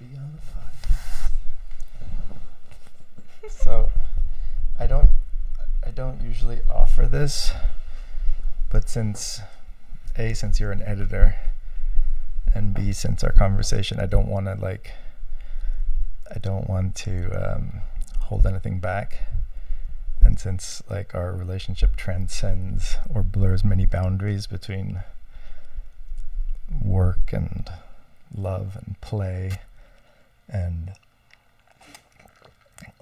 the so, I don't, I don't usually offer this, but since, a, since you're an editor, and b, since our conversation, I don't want to like, I don't want to um, hold anything back. And since like our relationship transcends or blurs many boundaries between work and love and play and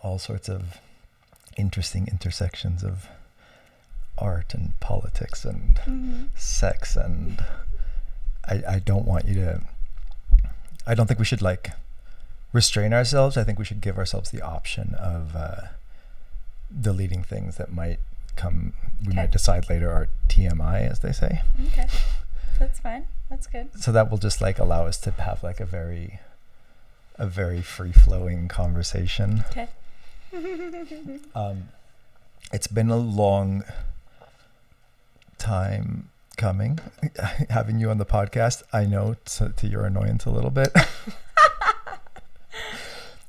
all sorts of interesting intersections of art and politics and Mm-hmm. sex and I, I don't want you to I don't think we should like restrain ourselves. I think we should give ourselves the option of uh, deleting things that might come we Okay. might decide later are TMI as they say. Okay. That's fine. That's good. So that will just like allow us to have like a very a very free flowing conversation. Okay. Um, it's been a long time coming having you on the podcast. I know to, to your annoyance a little bit.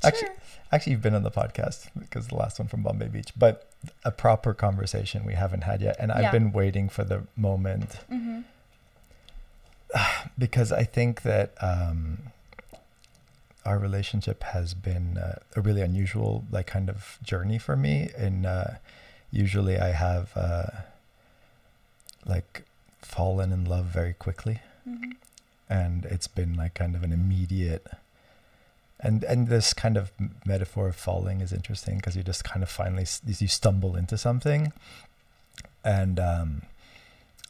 Actually, Sure. actually, you've been on the podcast because the last one from Bombay Beach, but a proper conversation we haven't had yet, and I've Yeah. been waiting for the moment Mm-hmm. because I think that um, our relationship has been uh, a really unusual, like, kind of journey for me. And uh, usually, I have uh, like fallen in love very quickly, Mm-hmm. and it's been like kind of an immediate. And and this kind of metaphor of falling is interesting because you just kind of finally s- you stumble into something, and um,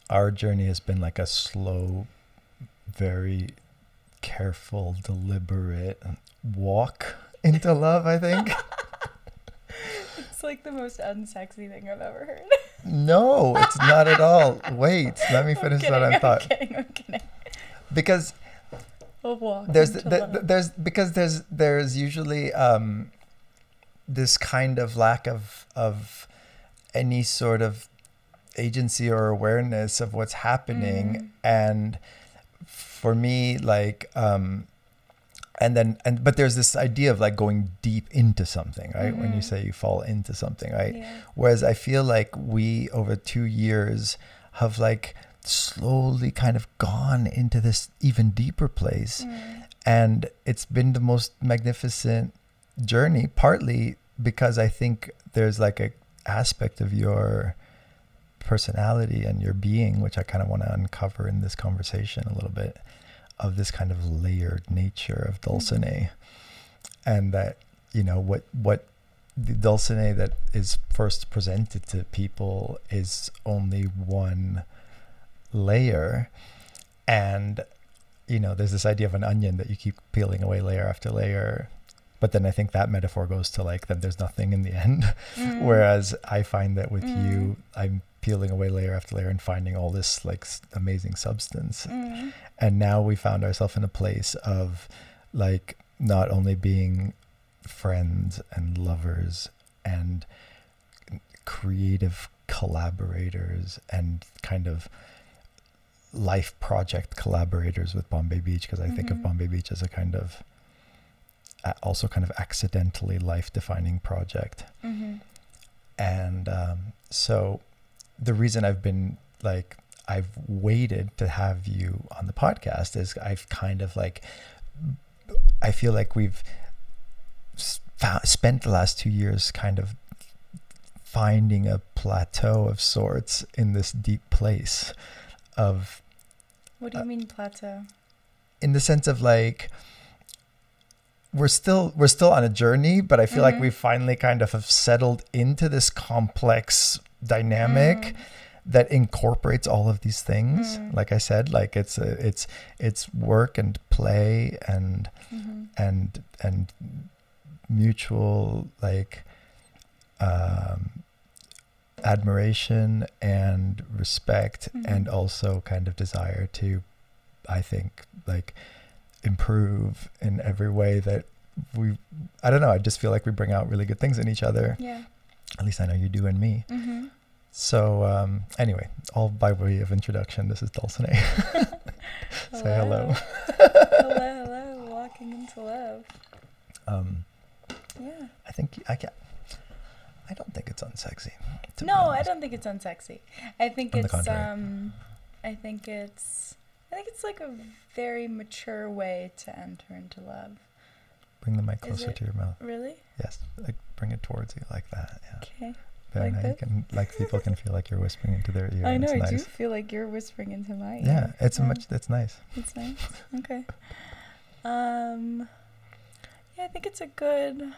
our journey has been like a slow very careful, deliberate walk into love, I think. It's like the most unsexy thing I've ever heard. no, it's not at all. Wait, let me I'm finish kidding, what I I'm thought. kidding. I'm kidding. Because there's the, the, there's because there's there's usually um this kind of lack of of any sort of agency or awareness of what's happening Mm. and for me like um and then and but there's this idea of like going deep into something right when you Mhm. say you fall into something right Yeah. whereas i feel like we over 2 years have like slowly kind of gone into this even deeper place Mm. and it's been the most magnificent journey partly because i think there's like a aspect of your personality and your being which i kind of want to uncover in this conversation a little bit of this kind of layered nature of dulcinea. Mm-hmm. And that you know what what the dulcinea that is first presented to people is only one layer. And you know there's this idea of an onion that you keep peeling away layer after layer but then i think that metaphor goes to like that there's nothing in the end Mm. whereas i find that with Mm. you i'm peeling away layer after layer and finding all this like amazing substance Mm. and now we found ourselves in a place of like not only being friends and lovers and creative collaborators and kind of life project collaborators with Bombay Beach because I think of Mhm. Bombay Beach as a kind of also kind of accidentally life defining project Mhm. and um, so the reason I've been like I've waited to have you on the podcast is I've kind of like I feel like we've spent the last two years kind of finding a plateau of sorts in this deep place of What do Uh, you mean plateau? in the sense of like we're still we're still on a journey but i feel like Mhm. we finally kind of have settled into this complex dynamic Mm. that incorporates all of these things Mm. like i said like it's a, it's it's work and play and Mhm. and and mutual like um admiration and respect Mhm. and also kind of desire to i think like improve in every way that we i don't know i just feel like we bring out really good things in each other Yeah. at least i know you do in me Mm-hmm. so um anyway all by way of introduction this is dulcinea say hello hello, hello. Walking into love. Um, Yeah. I think I can I don't think it's unsexy. No, I don't think it's unsexy. I think On it's um I think it's I think it's like a very mature way to enter into love. Bring the mic closer to your mouth. Really? Yes, like bring it towards you like that. Yeah. Okay. Like now you can like people can feel like you're whispering into their ear. I know, I do feel like you're whispering into my ear. Yeah, it's much. It's nice. It's nice. Okay. Um yeah, I think it's a good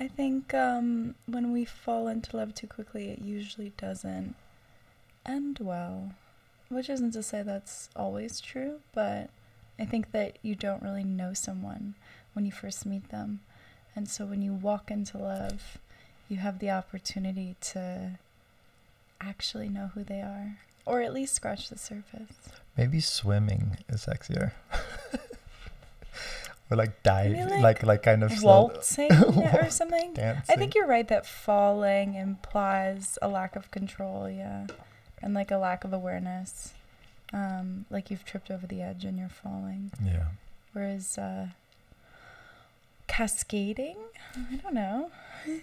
I think um when we fall into love too quickly it usually doesn't end well. Which isn't to say that's always true, but I think that you don't really know someone when you first meet them. And so when you walk into love, you have the opportunity to actually know who they are or at least scratch the surface. Maybe swimming is sexier. or like dive, like, like, like kind of waltzing or something. dancing. I think you're right that falling implies a lack of control, yeah, and like a lack of awareness. Um, like you've tripped over the edge and you're falling. Yeah. Whereas uh, cascading, I don't know.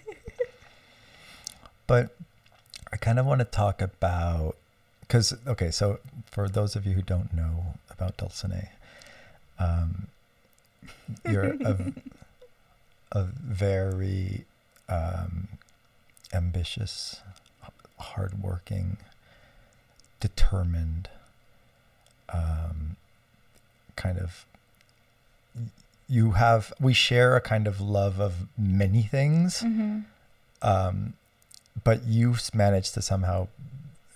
But I kind of want to talk about because okay, so for those of you who don't know about Dulcinea, um, you're a, a very um, ambitious, hardworking, determined, um, kind of. You have we share a kind of love of many things Mm-hmm. um, but you've managed to somehow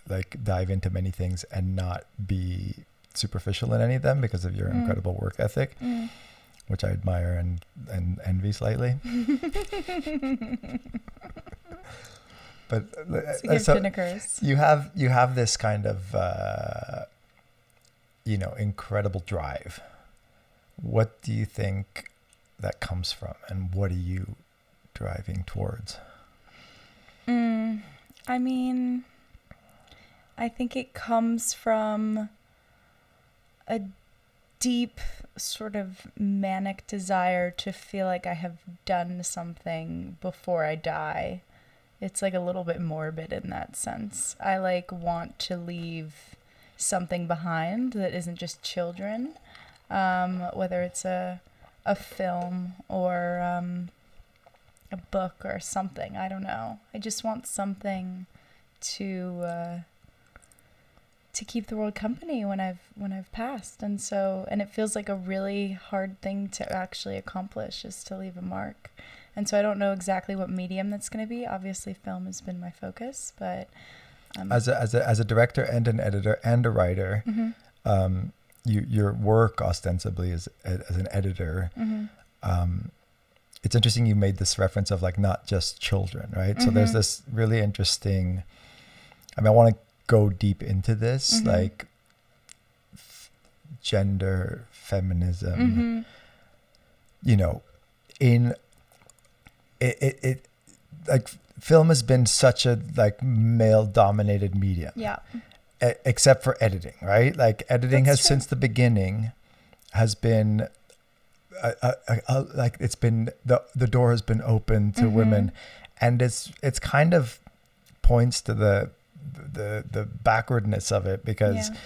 like dive into many things and not be superficial in any of them because of your Mm. incredible work ethic, Mm. which I admire and, and envy slightly. But uh, It's a gift so you have you have this kind of uh, you know incredible drive. What do you think that comes from, and what are you driving towards? Mm, I mean, I think it comes from a deep sort of manic desire to feel like I have done something before I die. It's like a little bit morbid in that sense. I like want to leave something behind that isn't just children, um, whether it's a a film or um, a book or something. I don't know. I just want something to uh, to keep the world company when I've when I've passed, and so and it feels like a really hard thing to actually accomplish is to leave a mark. And so I don't know exactly what medium that's going to be. Obviously, film has been my focus, but um, as a, as a as a director and an editor and a writer, mhm, um, you your work ostensibly is a- as an editor. mhm, Um, it's interesting you made this reference of like not just children, right? So there's Mhm. this really interesting. I mean, I want to go deep into this, Mhm. like f- gender, feminism. mhm, You know, in it, it, it like film has been such a like male dominated medium yeah, e- except for editing, right? Like editing That's has true. since the beginning has been a, a, a, like it's been the the door has been open to Mhm. women, and it's it's kind of points to the the the backwardness of it because yeah.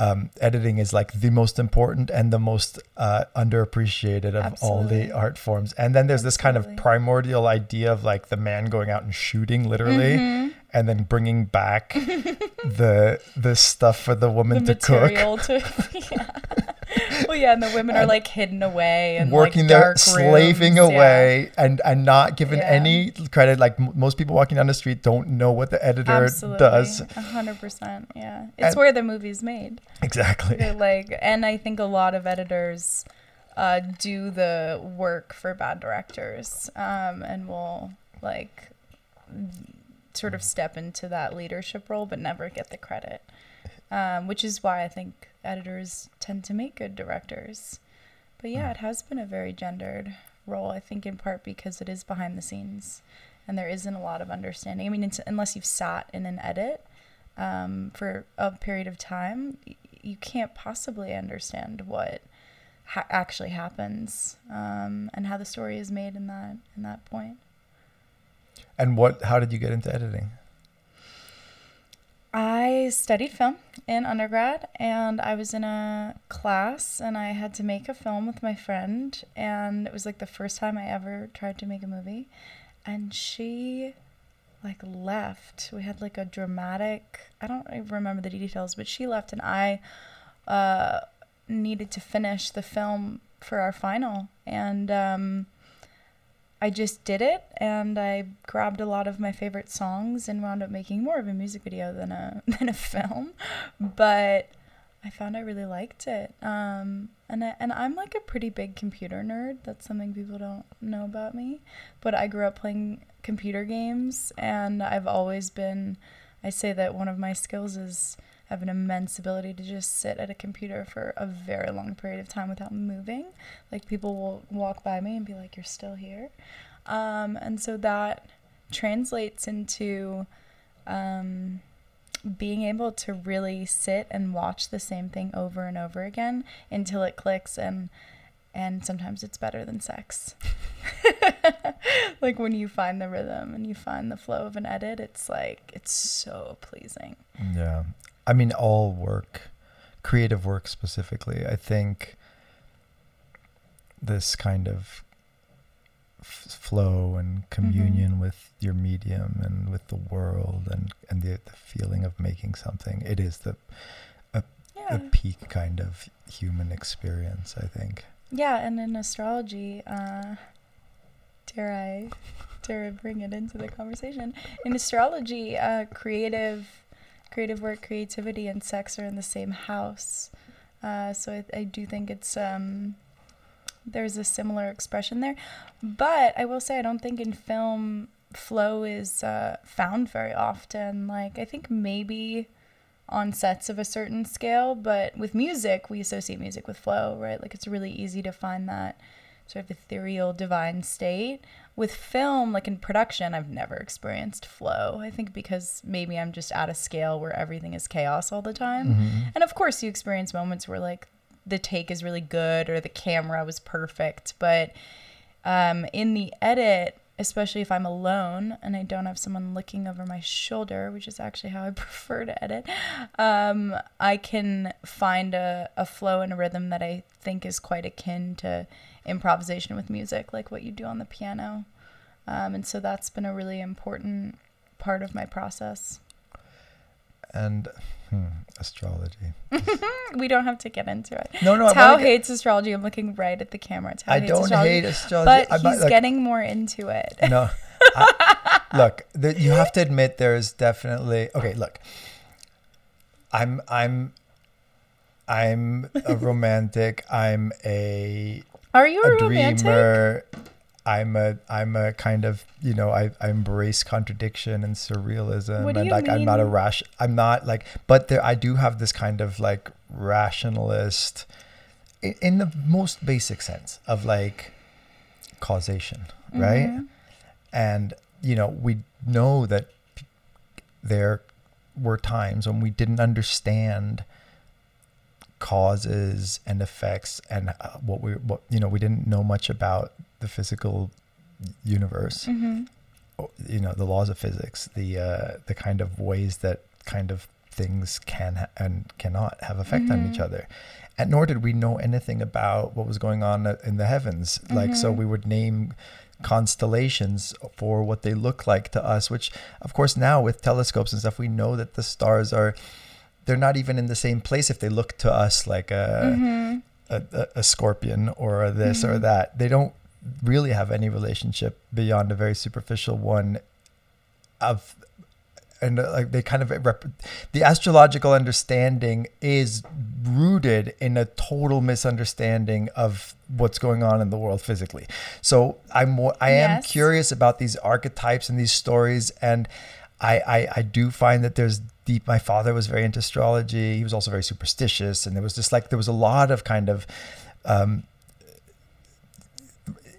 Um, editing is like the most important and the most uh, underappreciated of all the art forms. And then there's this kind of primordial idea of like the man going out and shooting literally Mhm. and then bringing back the the stuff for the woman the to cook to yeah. well yeah and the women are like hidden away and working like, there slaving rooms, yeah. away and and not given Yeah. any credit like m- most people walking down the street don't know what the editor Absolutely, does a hundred percent. Yeah, it's And- where the movie's made. exactly They're like, and I think a lot of editors uh, do the work for bad directors, um, and will like sort of step into that leadership role, but never get the credit. Um, which is why I think editors tend to make good directors. But yeah, Mm. it has been a very gendered role. I think in part because it is behind the scenes, and there isn't a lot of understanding. I mean, it's, unless you've sat in an edit um, for a period of time, you can't possibly understand what ha- actually happens um, and how the story is made in that in that point. And what? How did you get into editing? I studied film in undergrad and I was in a class and I had to make a film with my friend and it was like the first time I ever tried to make a movie and she like left. We had like a dramatic I don't even remember the details, but she left and I uh needed to finish the film for our final and um I just did it and I grabbed a lot of my favorite songs and wound up making more of a music video than a than a film. But I found I really liked it. Um, and I, and I'm like a pretty big computer nerd. That's something people don't know about me. But I grew up playing computer games and I've always been I say that one of my skills is have an immense ability to just sit at a computer for a very long period of time without moving. Like people will walk by me and be like, "You're still here," um, and so that translates into um, being able to really sit and watch the same thing over and over again until it clicks and and sometimes it's better than sex. like when you find the rhythm and you find the flow of an edit, it's like it's so pleasing. Yeah. I mean, all work, creative work specifically, I think this kind of f- flow and communion Mm-hmm. with your medium and with the world and, and the, the feeling of making something, it is the, Yeah. the peak kind of human experience, I think. Yeah, and in astrology, uh, dare I, dare I bring it into the conversation? In astrology, uh, creative, creative work, creativity, and sex are in the same house. Uh, so I, I do think it's um, there's a similar expression there, but I will say I don't think in film flow is uh, found very often. Like I think maybe on sets of a certain scale, but with music, we associate music with flow, right? Like it's really easy to find that sort of ethereal divine state. With film, like in production, I've never experienced flow. I think because maybe I'm just at a scale where everything is chaos all the time. Mhm. And of course, you experience moments where like the take is really good or the camera was perfect, but um, in the edit, especially if I'm alone and I don't have someone looking over my shoulder, which is actually how I prefer to edit, um, I can find a, a flow and a rhythm that I think is quite akin to improvisation with music, like what you do on the piano. Um, and so that's been a really important part of my process. And hmm, astrology. We don't have to get into it. No, no, Tao get- hates astrology. I'm looking right at the camera. Tao I don't astrology, hate astrology. but I'm he's like- getting more into it. no. I, look, the, you have to admit there's definitely okay. Look, I'm I'm I'm a romantic. I'm a Are you a, a romantic? dreamer. I'm a I'm a kind of you know I, I embrace contradiction and surrealism and like I'm not a mean? rash I'm not like but there I do have this kind of like rationalist in, in the most basic sense of like causation right Mhm. and you know we know that there were times when we didn't understand causes and effects and uh, what we what you know we didn't know much about the physical universe Mhm. you know the laws of physics the uh, the kind of ways that kind of things can ha- and cannot have effect on each Mhm. other and nor did we know anything about what was going on uh, in the heavens like so Mhm. we would name constellations for what they look like to us which of course now with telescopes and stuff we know that the stars are they're not even in the same place if they look to us like a Mhm. a, a, a scorpion or a this or Mhm. that. They don't really have any relationship beyond a very superficial one of and uh, like they kind of rep- the astrological understanding is rooted in a total misunderstanding of what's going on in the world physically. So I'm I am Yes. curious about these archetypes and these stories and I, I, I do find that there's deep. My father was very into astrology. He was also very superstitious, and there was just like there was a lot of kind of um,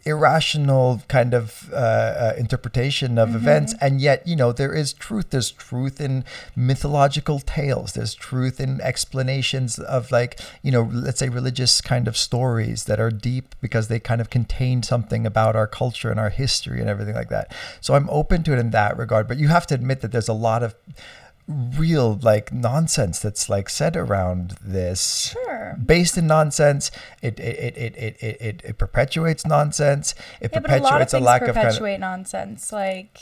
irrational kind of uh, uh, interpretation of Mm-hmm. events and yet you know there is truth there's truth in mythological tales there's truth in explanations of like you know let's say religious kind of stories that are deep because they kind of contain something about our culture and our history and everything like that so i'm open to it in that regard but you have to admit that there's a lot of real like nonsense that's like said around this Sure. based in nonsense it it, it, it, it, it, it perpetuates nonsense it Yeah, but a lot of perpetuates a, lack of kind perpetuate of nonsense. Like,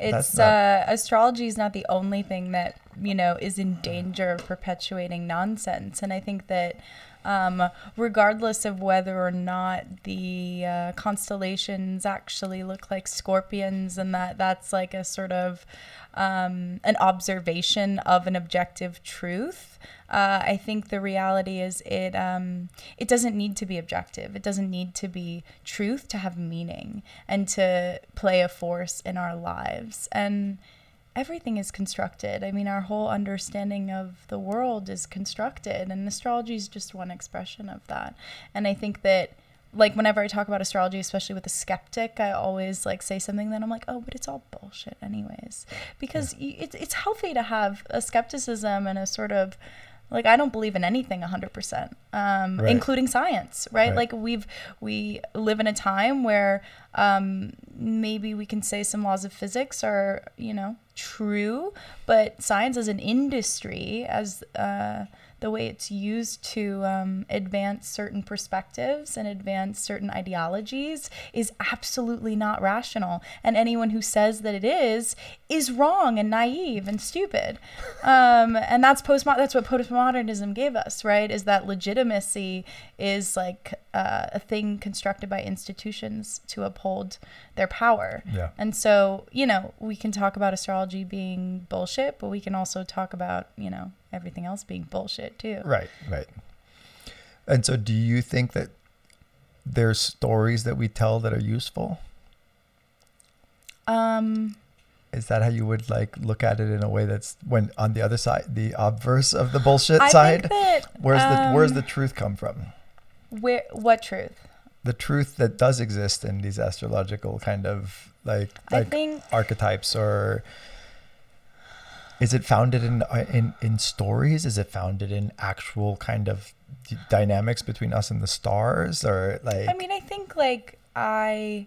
it's not- uh, astrology is not the only thing that you know is in danger of perpetuating nonsense, and I think that. Um, regardless of whether or not the uh, constellations actually look like scorpions, and that that's like a sort of um, an observation of an objective truth. Uh, I think the reality is it um, it doesn't need to be objective. It doesn't need to be truth to have meaning and to play a force in our lives. And everything is constructed. I mean, our whole understanding of the world is constructed, and astrology is just one expression of that. And I think that like whenever I talk about astrology, especially with a skeptic, I always like say something that I'm like, oh, but it's all bullshit, anyways, because y it's it's healthy to have a skepticism and a sort of like I don't believe in anything 100%, um, Right. including science, right? Right. Like we've we live in a time where um, maybe we can say some laws of physics are you know true, but science as an industry, as uh, the way it's used to um, advance certain perspectives and advance certain ideologies is absolutely not rational. And anyone who says that it is is wrong and naive and stupid. Um, and that's postmodern. That's what postmodernism gave us, right? Is that legitimacy is like uh, a thing constructed by institutions to uphold their power. Yeah. And so, you know, we can talk about astrology being bullshit, but we can also talk about, you know, everything else being bullshit too. Right, right. And so, do you think that there's stories that we tell that are useful? Um, Is that how you would like look at it in a way that's when on the other side, the obverse of the bullshit I side? that where's the where's um, the truth come from? where what truth? The truth that does exist in these astrological kind of like I like think archetypes or is it founded in uh, in in stories is it founded in actual kind of dynamics between us and the stars or like I mean, I think like I,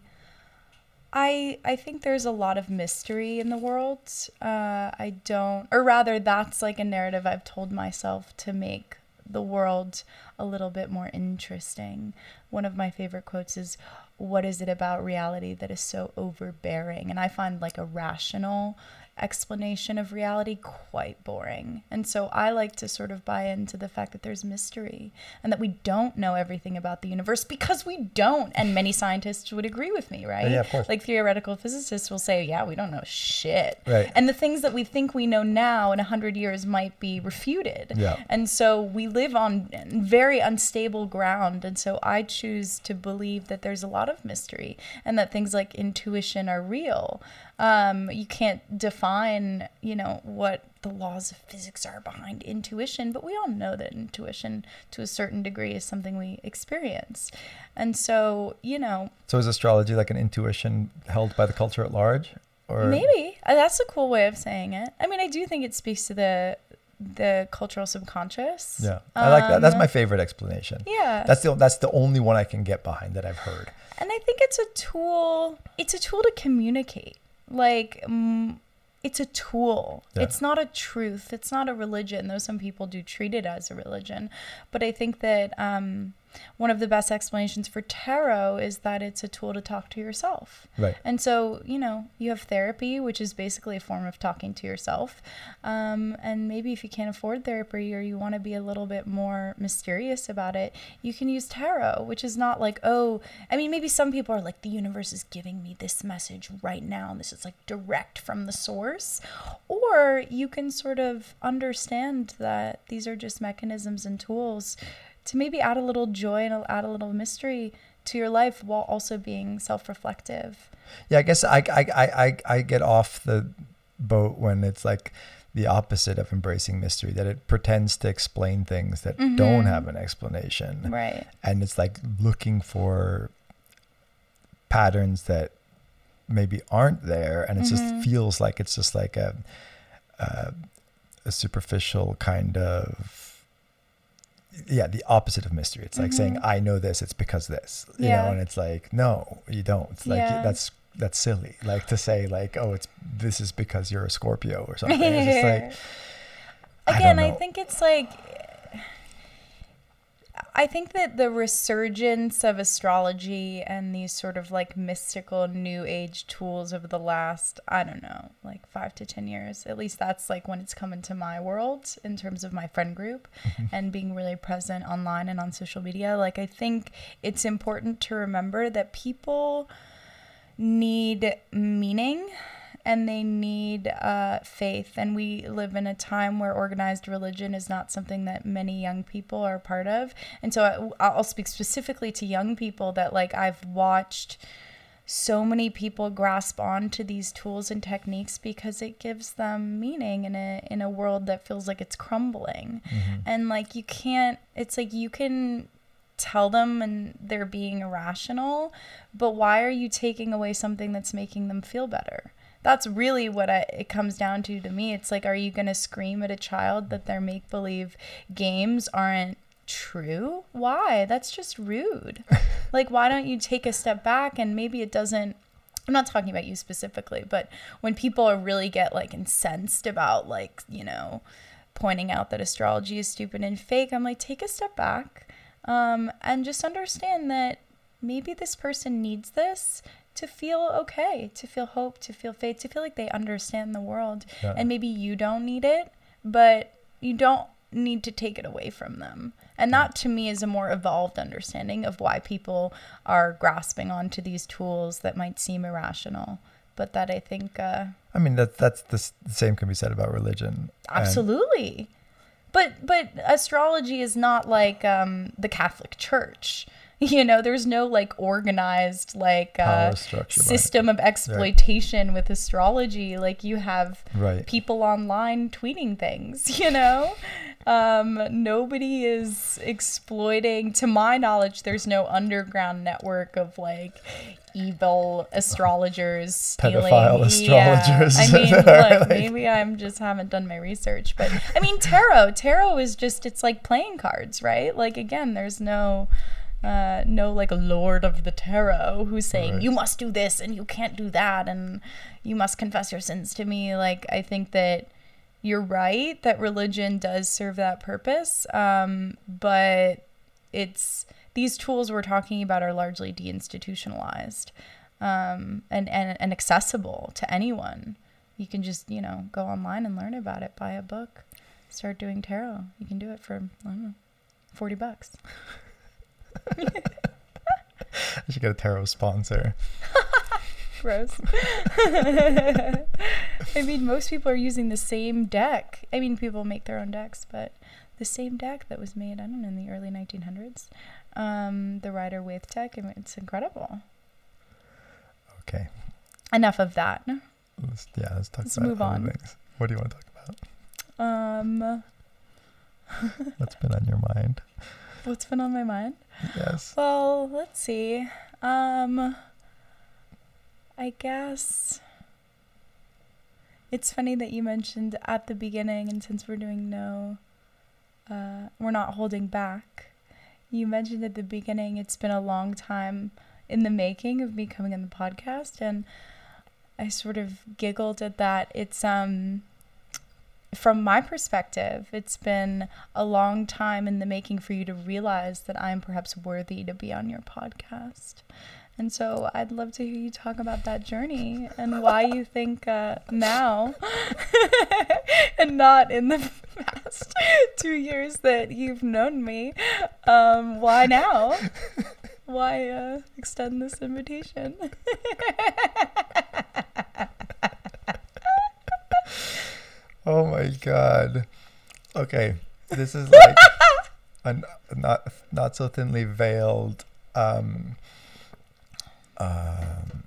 I, I think there's a lot of mystery in the world. Uh, I don't, or rather, that's like a narrative I've told myself to make the world a little bit more interesting. One of my favorite quotes is, "What is it about reality that is so overbearing?" And I find like a rational explanation of reality quite boring. And so I like to sort of buy into the fact that there's mystery and that we don't know everything about the universe because we don't. And many scientists would agree with me, right? Yeah, of course. Like theoretical physicists will say, yeah, we don't know shit. Right. And the things that we think we know now in 100 years might be refuted. Yeah. And so we live on very unstable ground. And so I choose to believe that there's a lot of mystery and that things like intuition are real. Um, you can't define, you know, what the laws of physics are behind intuition, but we all know that intuition to a certain degree is something we experience. And so, you know, so is astrology like an intuition held by the culture at large or Maybe Uh, that's a cool way of saying it. I mean, I do think it speaks to the the cultural subconscious. yeah i like that that's Um, my favorite explanation Yeah, that's the that's the only one i can get behind that i've heard and I think it's a tool. It's a tool to communicate. Like, mm, it's a tool. Yeah. It's not a truth. It's not a religion. Though some people do treat it as a religion, but I think that um, one of the best explanations for tarot is that it's a tool to talk to yourself. right And so, you know, you have therapy, which is basically a form of talking to yourself. Um, and maybe if you can't afford therapy or you want to be a little bit more mysterious about it, you can use tarot, which is not like, oh, I mean, maybe some people are like, the universe is giving me this message right now, and this is like direct from the source. Or you can sort of understand that these are just mechanisms and tools to maybe add a little joy and add a little mystery to your life while also being self-reflective. Yeah, I guess I, I, I, I, I get off the boat when it's like the opposite of embracing mystery, that it pretends to explain things that don't Mhm. have an explanation. Right. And it's like looking for patterns that maybe aren't there and it Mhm. just feels like it's just like a, a a superficial kind of yeah the opposite of mystery it's like saying Mhm. i know this it's because this you Yeah. know and it's like no you don't it's like Yeah. that's that's silly like to say like oh it's this is because you're a scorpio or something it's just like I again I, know. think it's like i think that the resurgence of astrology and these sort of like mystical new age tools of the last i don't know like five to ten years at least that's like when it's come into my world in terms of my friend group mm-hmm. and being really present online and on social media. Like i think it's important to remember that people need meaning and they need uh, faith. And we live in a time where organized religion is not something that many young people are part of. And so I, I'll speak specifically to young people that, like, I've watched so many people grasp onto these tools and techniques because it gives them meaning in a in a world that feels like it's crumbling mhm. and like you can't it's like you can tell them and they're being irrational but why are you taking away something that's making them feel better that's really what I, it comes down to to me. It's like are you going to scream at a child that their make believe games aren't true? Why? That's just rude. Like why don't you take a step back and maybe it doesn't I'm not talking about you specifically, but when people are really get like incensed about like, you know, pointing out that astrology is stupid and fake, I'm like, take a step back um, and just understand that maybe this person needs this to feel okay, to feel hope, to feel faith, to feel like they understand the world. Yeah. And maybe you don't need it, but you don't need to take it away from them. And that to me is a more evolved understanding of why people are grasping onto these tools that might seem irrational, but that I think uh, i mean that that's the, the same can be said about religion And- absolutely. But but astrology is not like um, the Catholic Church. You know, there's no like organized like uh, system of exploitation with astrology. Like you have right people online tweeting things, you know? Um, nobody is exploiting, to my knowledge, there's no underground network of like evil astrologers stealing. Pedophile Yeah. astrologers. I mean, Like- look, maybe I'm just haven't done my research, but I mean, tarot, tarot is just, it's like playing cards, right? Like, again, there's no. Uh, no like a lord of the tarot who's saying Right. you must do this and you can't do that and you must confess your sins to me. Like i think that you're right that religion does serve that purpose um, but it's these tools we're talking about are largely deinstitutionalized um, and, and, and accessible to anyone. You can just you know go online and learn about it buy a book start doing tarot. You can do it for i don't know 40 bucks i should get a tarot sponsor Gross. I mean, most people are using the same deck. I mean, people make their own decks, but the same deck that was made, I don't know, in the early 1900s. Um, the Rider Waite deck, I mean, it's incredible. okay Enough of that. let's yeah let's talk Let's about move other on. things what do you want to talk about Um, what's been on your mind what's been on my mind? Yes Well, let's see. Um, I guess it's funny that you mentioned at the beginning, and since we're doing no, uh, we're not holding back. You mentioned at the beginning it's been a long time in the making of me coming on the podcast, and I sort of giggled at that. It's um from my perspective, it's been a long time in the making for you to realize that I'm perhaps worthy to be on your podcast. And so I'd love to hear you talk about that journey and why you think uh, now and not in the past two years that you've known me. Um, why now? Why uh, extend this invitation? Oh my god. Okay, this is like a not not so thinly veiled. Um, um,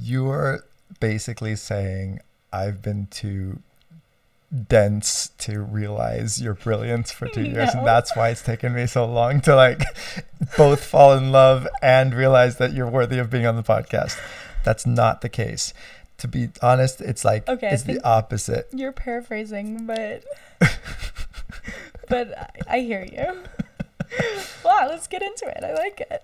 you're basically saying I've been too dense to realize your brilliance for two years No. and that's why it's taken me so long to like both fall in love and realize that you're worthy of being on the podcast that's not the case to be honest it's like Okay, it's the opposite You're paraphrasing, but but I, I hear you. wow, let's get into it. I like it.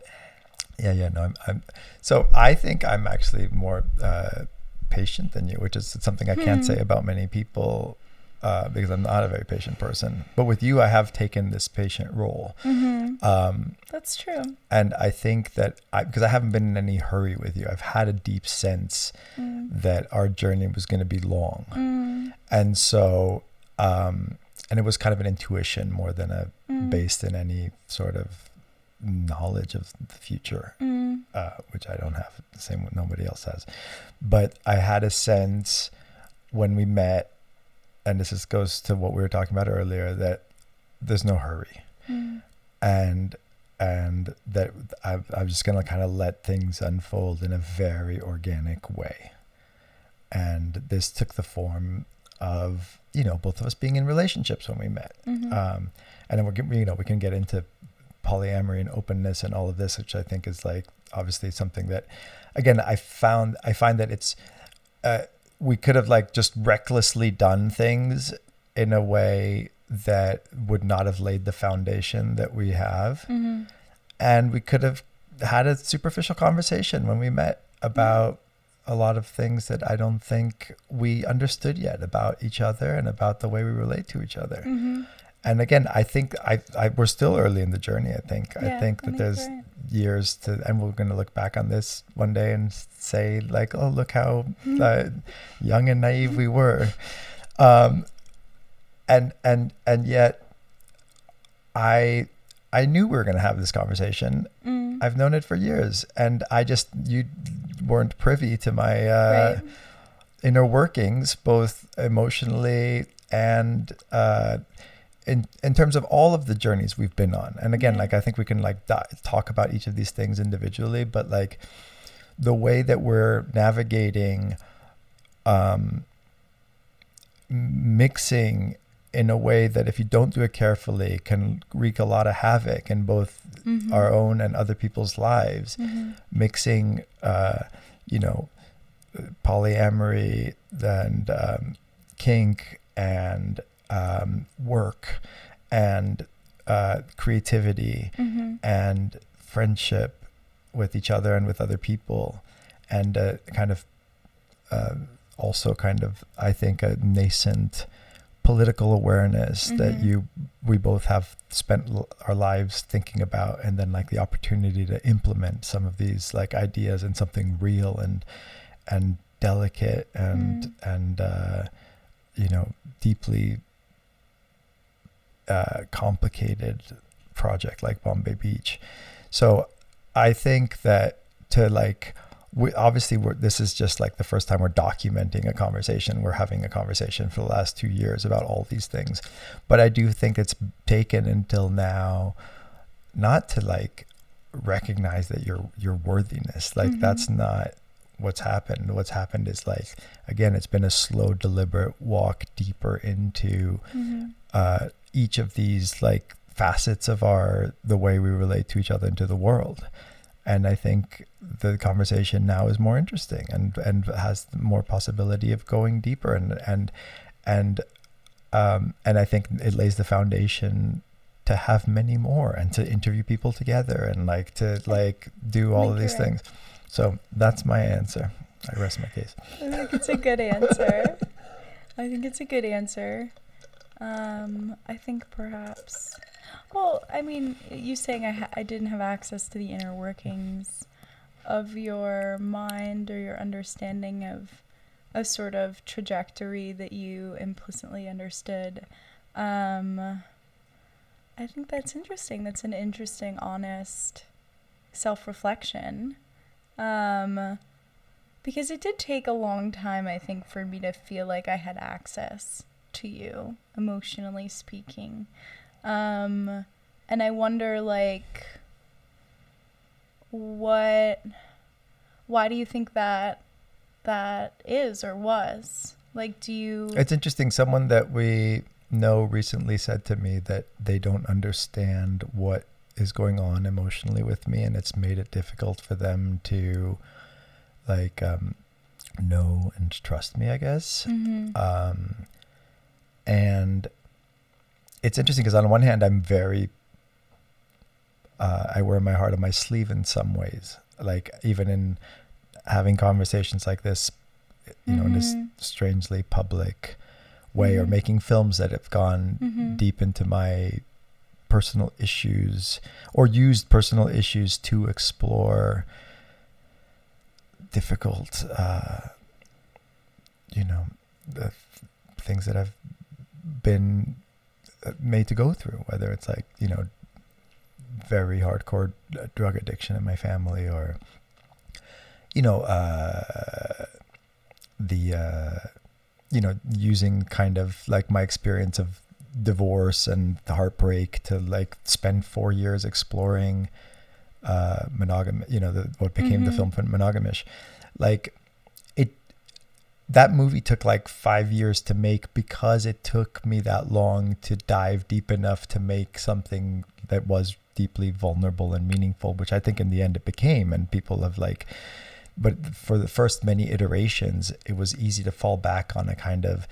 yeah yeah no i'm, I'm so i think i'm actually more uh, patient than you which is something i can't Hmm. say about many people uh, because i'm not a very patient person but with you i have taken this patient role Mm-hmm. um, That's true. and I think that I because I haven't been in any hurry with you. I've had a deep sense Mm. that our journey was going to be long, Mm. and so um, and it was kind of an intuition more than a Mm. based in any sort of knowledge of the future, Mm. uh, which I don't have. The same what nobody else has, but I had a sense when we met, and this is, goes to what we were talking about earlier that there's no hurry Mm. and and that I, I was just gonna kind of let things unfold in a very organic way and this took the form of you know both of us being in relationships when we met Mhm. um, and then we're you know we can get into polyamory and openness and all of this which i think is like obviously something that again i found i find that it's uh, we could have like just recklessly done things in a way that would not have laid the foundation that we have Mhm. and we could have had a superficial conversation when we met about a lot of things that I don't think we understood yet about each other and about the way we relate to each other. Mhm. And again, I think I, I we're still early in the journey. I think I think that there's right. years to, and we're going to look back on this one day and say like, oh, look how uh, young and naive we were, um, and and and yet, I I knew we were going to have this conversation. Mm. I've known it for years, and I just you weren't privy to my uh, right. inner workings, both emotionally and uh, in in terms of all of the journeys we've been on. And again, like I think we can like di- talk about each of these things individually, but like the way that we're navigating, um, mixing in a way that if you don't do it carefully can wreak a lot of havoc in both Mhm. our own and other people's lives Mhm. mixing, uh, you know, polyamory and um, kink and um, work and uh, creativity Mhm. and friendship with each other and with other people, and uh, kind of uh, also kind of I think a nascent political awareness that Mhm. you we both have spent l- our lives thinking about and then like the opportunity to implement some of these like ideas in something real and and delicate and Mm. and uh, you know deeply uh, complicated project like Bombay Beach. So I think that to like we obviously we're this is just like the first time we're documenting a conversation. We're having a conversation for the last two years about all these things. But I do think it's taken until now not to like recognize that your your worthiness. Like Mhm. that's not what's happened. What's happened is like again, it's been a slow, deliberate walk deeper into Mhm. uh, each of these like facets of our the way we relate to each other and to the world and i think the conversation now is more interesting and and has more possibility of going deeper and and and um and i think it lays the foundation to have many more and to interview people together and like to like do all of these right. things so that's my answer i rest my case I think it's a good answer. I think it's a good answer. Um, I think perhaps. Well, I mean, you saying I ha- I didn't have access to the inner workings of your mind or your understanding of a sort of trajectory that you implicitly understood. Um, I think that's interesting. That's an interesting, honest self-reflection. Um, because it did take a long time, I think, for me to feel like I had access to you, emotionally speaking. Um, and I wonder, like, what, why do you think that that is or was? Like, do you? It's interesting. Someone that we know recently said to me that they don't understand what is going on emotionally with me, and it's made it difficult for them to, like, um, know and trust me. I guess. Mhm. Um, and it's interesting because on one hand, I'm very, uh, I wear my heart on my sleeve in some ways. Like even in having conversations like this, you know, in this Mhm. strangely public way, or Mhm. making films that have gone Mhm. deep into my personal issues or used personal issues to explore difficult, uh, you know, the th- things that I've been uh, made to go through, whether it's like, you know, very hardcore drug addiction in my family or, you know, uh, the, uh, you know, using kind of like my experience of divorce and the heartbreak to like spend four years exploring uh monogam you know the, what became the Mhm. film monogamish like that movie took like five years to make because it took me that long to dive deep enough to make something that was deeply vulnerable and meaningful which i think in the end it became and people have like but for the first many iterations it was easy to fall back on a kind of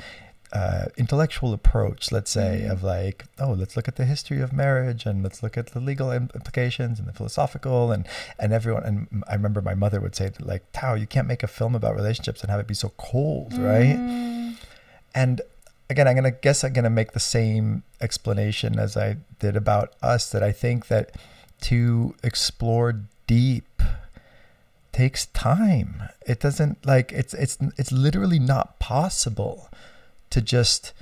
uh, intellectual approach, let's say, Mhm. of like, oh, let's look at the history of marriage and let's look at the legal implications and the philosophical and and everyone. And I remember my mother would say like, Tao, you can't make a film about relationships and have it be so cold, right? Mm, And again, I'm gonna guess I'm gonna make the same explanation as I did about us. That I think that to explore deep takes time. It doesn't like it's it's it's literally not possible to just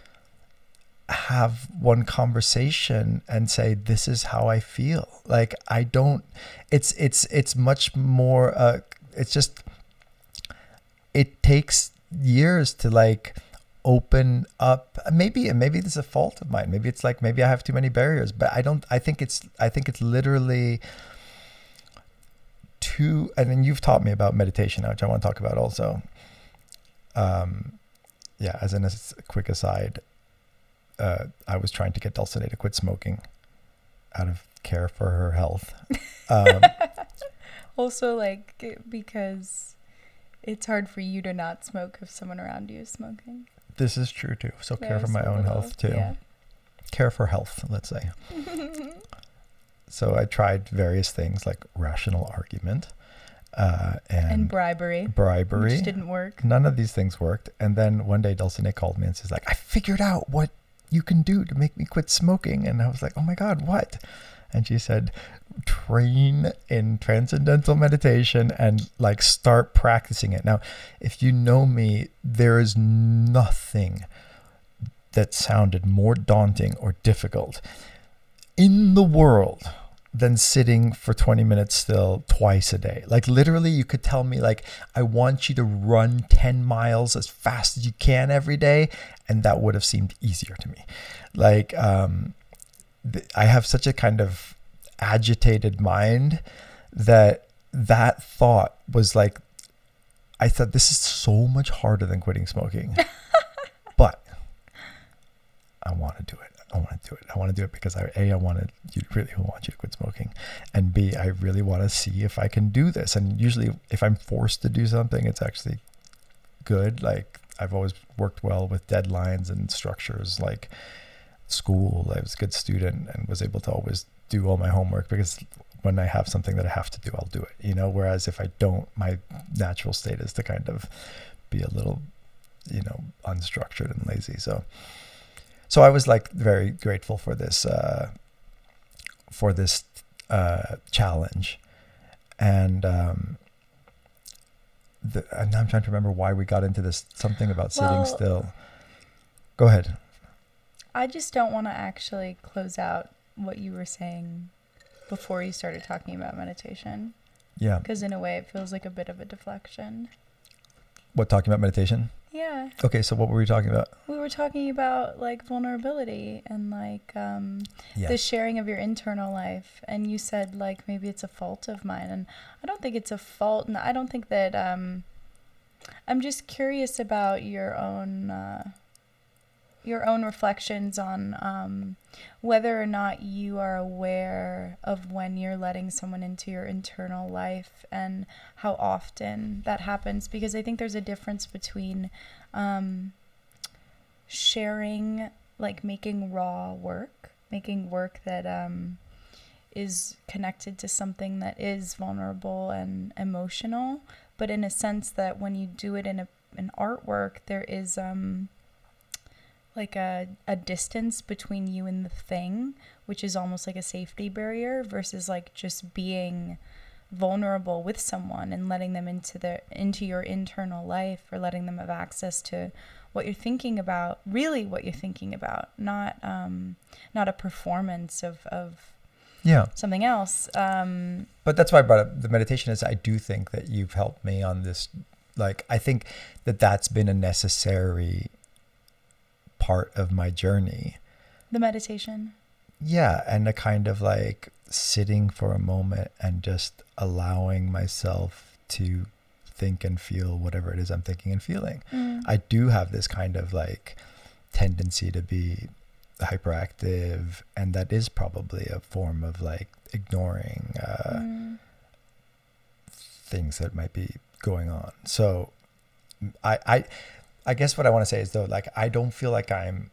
have one conversation and say this is how I feel. Like I don't it's it's it's much more uh it's just it takes years to like open up. Maybe maybe this is a fault of mine. Maybe it's like maybe i have too many barriers but i don't i think it's i think it's literally too and then you've taught me about meditation which i want to talk about also. Um yeah as as a quick aside uh i was trying to get dulcinea to quit smoking out of care for her health. Um also, like, because it's hard for you to not smoke if someone around you is smoking. this is true too. So care for my own health too. Yeah. care for health let's say. So I tried various things like rational argument uh, and, and bribery, bribery. which didn't work. None of these things worked. And then one day Dulcinea called me and she's like, I figured out what you can do to make me quit smoking. And I was like, oh my God, what? And she said, train in transcendental meditation and like start practicing it. Now, if you know me, there is nothing that sounded more daunting or difficult in the world than sitting for 20 minutes still twice a day. Like literally you could tell me like I want you to run 10 miles as fast as you can every day and that would have seemed easier to me. Like um th- I have such a kind of agitated mind that that thought was like I thought this is so much harder than quitting smoking. but I want to do it. I want to do it. I want to do it because I a I want to you really want you to quit smoking, and b I really want to see if I can do this. And usually, if I'm forced to do something, it's actually good. Like I've always worked well with deadlines and structures. Like school, I was a good student and was able to always do all my homework because when I have something that I have to do, I'll do it. You know. Whereas if I don't, my natural state is to kind of be a little, you know, unstructured and lazy. So so I was like very grateful for this uh, for this uh, challenge, and um, the, and I'm trying to remember why we got into this something about sitting Well- still. Go ahead. I just don't want to actually close out what you were saying before you started talking about meditation, Yeah. because in a way it feels like a bit of a deflection. What talking about meditation? Yeah, Okay, so what were we talking about? we were talking about like vulnerability and like um, Yeah. the sharing of your internal life, and you said like maybe it's a fault of mine, and I don't think it's a fault, and I don't think that um, I'm just curious about your own uh, your own reflections on um, whether or not you are aware of when you're letting someone into your internal life and how often that happens. Because I think there's a difference between um, sharing, like making raw work, making work that um, is connected to something that is vulnerable and emotional, but in a sense that when you do it in a an artwork, there is um, like a, a distance between you and the thing, which is almost like a safety barrier versus like just being vulnerable with someone and letting them into their into your internal life or letting them have access to what you're thinking about, really what you're thinking about, not um not a performance of of yeah something else. Um but that's why I brought up the meditation is I do think that you've helped me on this like I think that that's been a necessary part of my journey. The meditation. Yeah, and a kind of like sitting for a moment and just allowing myself to think and feel whatever it is I'm thinking and feeling. Mm. I do have this kind of like tendency to be hyperactive, and that is probably a form of like ignoring uh, Mm. things that might be going on. So, I, I, I guess what I want to say is though, like I don't feel like I'm,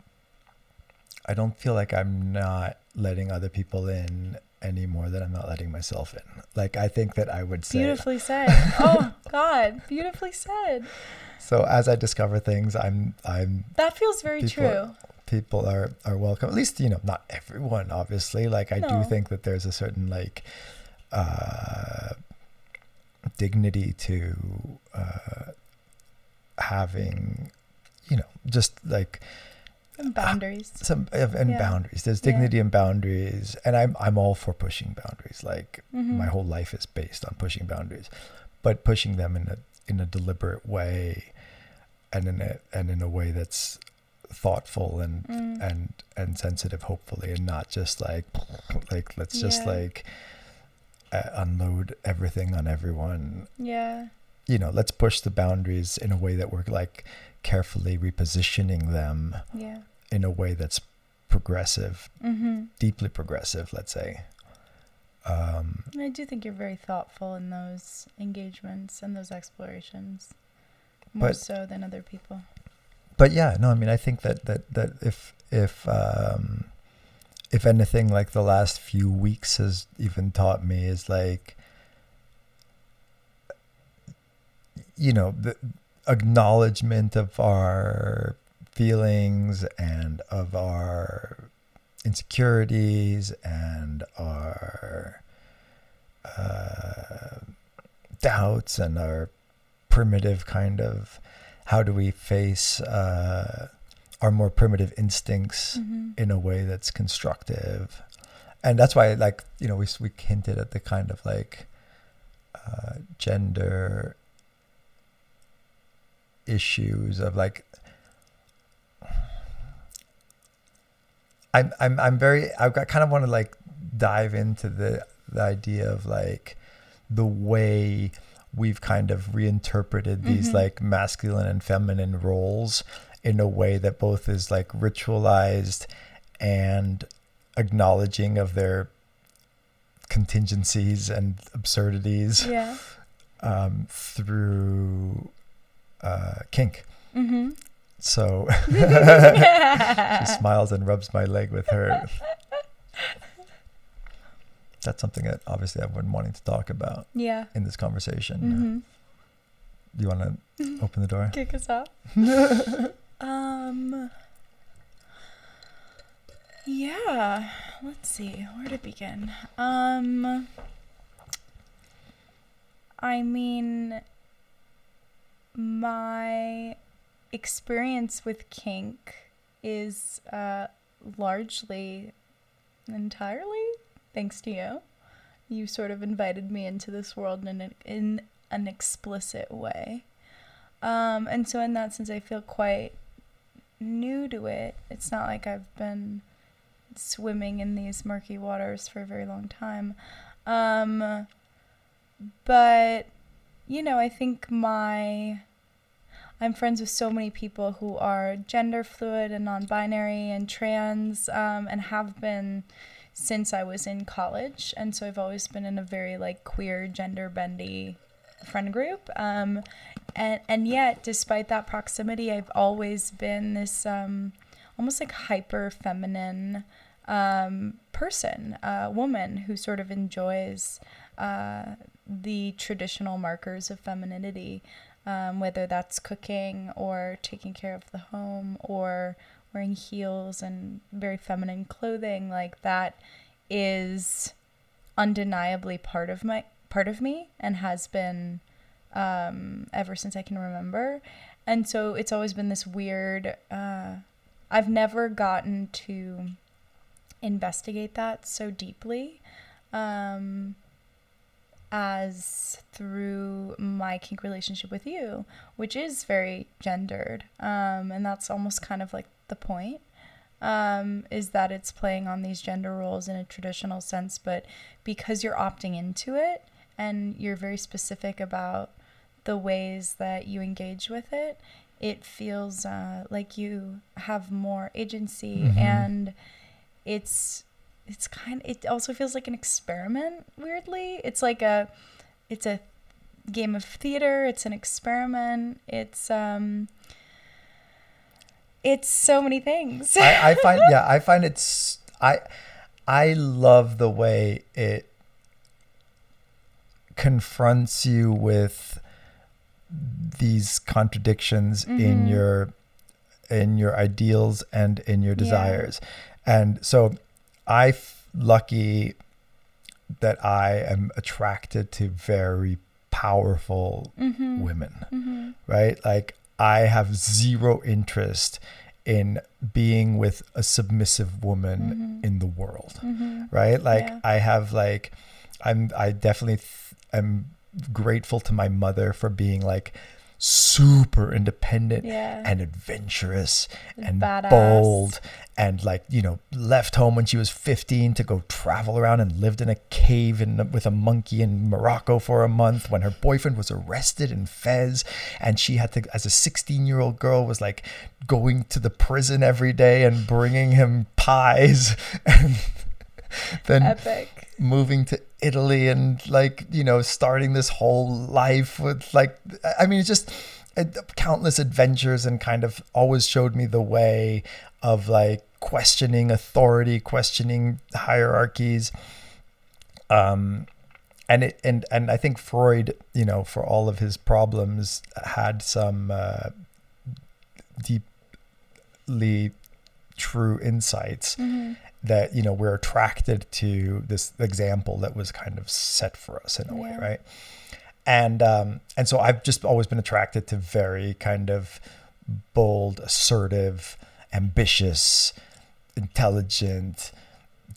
I don't feel like I'm not letting other people in any more than I'm not letting myself in. Like I think that I would say. Beautifully said. oh God, beautifully said. So as I discover things, I'm I'm That feels very People- true. people are are welcome. At least you know not everyone, obviously. Like I No. do think that there's a certain like uh, dignity to uh, having, you know, just like And boundaries. some of and Yeah. boundaries. There's Yeah. dignity and boundaries, and I'm I'm all for pushing boundaries. Like Mhm. my whole life is based on pushing boundaries, but pushing them in a in a deliberate way, and in a and in a way that's thoughtful and Mm. and and sensitive, hopefully, and not just like like let's just like uh, unload everything on everyone. Yeah. You know, let's push the boundaries in a way that we're like carefully repositioning them Yeah. in a way that's progressive, Mm-hmm. deeply progressive, let's say. Um, I do think you're very thoughtful in those engagements and those explorations, more But- so than other people. but yeah, no, I mean, I think that that that if if um, if anything, like the last few weeks has even taught me is like, you know, the acknowledgement of our feelings and of our insecurities and our uh, doubts and our primitive kind of how do we face uh, our more primitive instincts Mm-hmm. in a way that's constructive and that's why like you know we, we hinted at the kind of like uh, gender issues of like I'm I'm I'm very I've got kind of want to like dive into the the idea of like the way we've kind of reinterpreted these Mhm. like masculine and feminine roles in a way that both is like ritualized and acknowledging of their contingencies and absurdities Yeah. um, through uh, kink. Mm-hmm. So she smiles and rubs my leg with her. That's something that obviously I've been wanting to talk about Yeah. in this conversation. Mm-hmm. Do you want to open the door? Kick us off. um. Yeah. Let's see. Where to begin? Um. I mean, my experience with kink is uh, largely, entirely thanks to you. You sort of invited me into this world in an, in an explicit way. Um, and so, in that sense, I feel quite new to it. It's not like I've been swimming in these murky waters for a very long time. Um, but, you know, I think my I'm friends with so many people who are gender fluid and non-binary and trans, um, and have been since I was in college, and so I've always been in a very like queer, gender bendy friend group. Um, and and yet, despite that proximity, I've always been this um, almost like hyper feminine um, person, a woman who sort of enjoys uh, the traditional markers of femininity, um, whether that's cooking or taking care of the home or wearing heels and very feminine clothing. Like that is undeniably part of my part of me and has been um, ever since I can remember. And so it's always been this weird. Uh, I've never gotten to investigate that so deeply um, as through my kink relationship with you, which is very gendered. Um, and that's almost kind of like the point. Um, is that it's playing on these gender roles in a traditional sense, but because you're opting into it and you're very specific about the ways that you engage with it, it feels uh, like you have more agency Mhm. and it's it's kind it also feels like an experiment weirdly. It's like a it's a game of theater. It's an experiment. It's um it's so many things. I, I find yeah i find it's i i love the way it confronts you with these contradictions in Mhm. your in your ideals and in your Yeah. desires. And so i f- lucky that i am attracted to very powerful mm-hmm. women Mm-hmm. right? Like I have zero interest in being with a submissive woman Mhm. in the world, Mm-hmm. right? Like Yeah. I have like I'm I definitely th- am grateful to my mother for being like super independent yeah. and adventurous and Badass. bold and like you know left home when she was 15 to go travel around and lived in a cave in, with a monkey in Morocco for a month when her boyfriend was arrested in Fez. And she had to as a 16 year old girl was like going to the prison every day and bringing him pies. And then epic. moving to Italy and like you know starting this whole life with like I mean it's just uh, countless adventures and kind of always showed me the way of like questioning authority questioning hierarchies. Um and it and and I think Freud you know for all of his problems had some uh, deeply true insights. Mm-hmm. That you know we're attracted to this example that was kind of set for us in a way right and um and so i've just always been attracted to very kind of bold assertive ambitious intelligent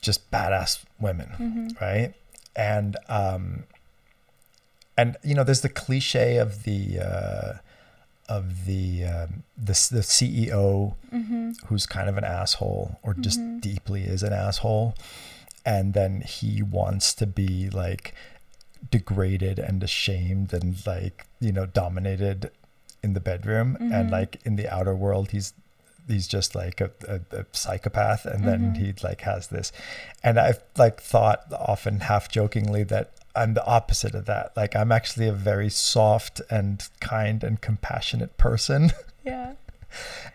just badass women Mm-hmm. right and um and you know there's the cliche of the uh of the um, the, the CEO Mm-hmm. Who's kind of an asshole or just Mhm. deeply is an asshole. And then he wants to be like degraded and ashamed and like you know dominated in the bedroom. Mhm. and like in the outer world he's he's just like a, a, a psychopath. And then Mhm. he like has this. And i've like thought often half jokingly that i'm the opposite of that. Like i'm actually a very soft and kind and compassionate person. Yeah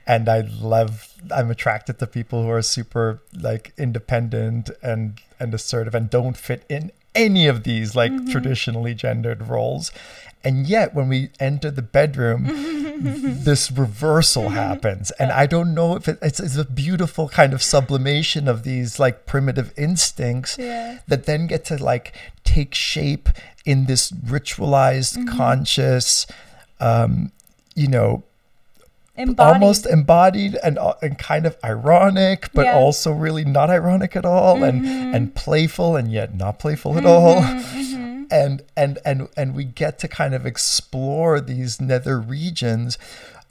and I love I'm attracted to people who are super like independent and and assertive and don't fit in any of these like Mhm. traditionally gendered roles. And yet when we enter the bedroom this reversal happens and I don't know if it, it's, it's a beautiful kind of sublimation of these like primitive instincts yeah that then get to like take shape in this ritualized Mhm. conscious um you know embodied almost embodied and uh, and kind of ironic, but Yeah. also really not ironic at all, and Mhm. and playful and yet not playful at all. Mhm, mhm. And and and and we get to kind of explore these nether regions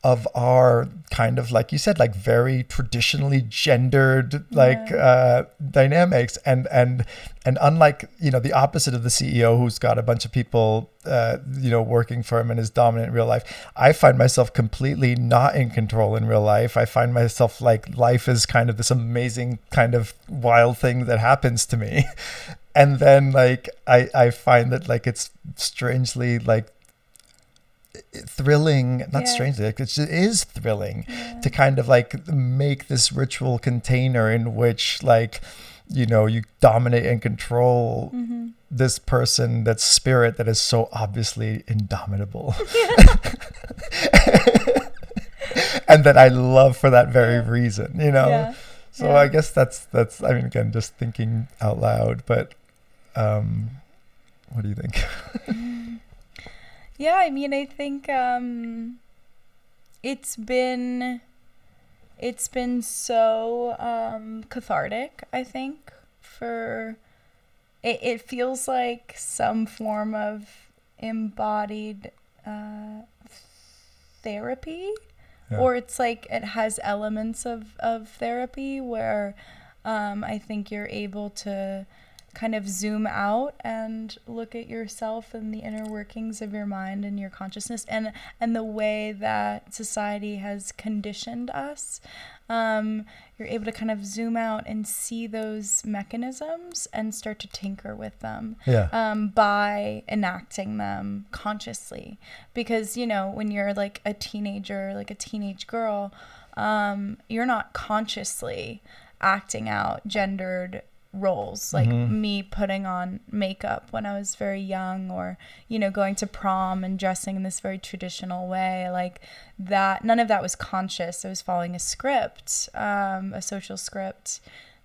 of our kind of like you said like very traditionally gendered like Yeah. uh dynamics. And and and unlike you know the opposite of the ceo who's got a bunch of people uh you know working for him and is dominant in real life i find myself completely not in control in real life. I find myself like life is kind of this amazing kind of wild thing that happens to me. And then like i i find that like it's strangely like thrilling not Yeah. strangely like it's, it is thrilling Yeah. to kind of like make this ritual container in which like you know you dominate and control Mhm. this person that spirit that is so obviously indomitable and that i love for that very Yeah. reason you know so i guess that's that's i mean again just thinking out loud but um what do you think Yeah, I mean, I think um, it's been it's been so um, cathartic. I think for it, it feels like some form of embodied uh, therapy, Yeah. or it's like it has elements of of therapy where um, I think you're able to kind of zoom out and look at yourself and the inner workings of your mind and your consciousness and and the way that society has conditioned us um, you're able to kind of zoom out and see those mechanisms and start to tinker with them yeah um, by enacting them consciously. Because, you know, when you're like a teenager, like a teenage girl, um, you're not consciously acting out gendered roles like Mhm. me putting on makeup when I was very young or you know going to prom and dressing in this very traditional way like that none of that was conscious I was following a script um, a social script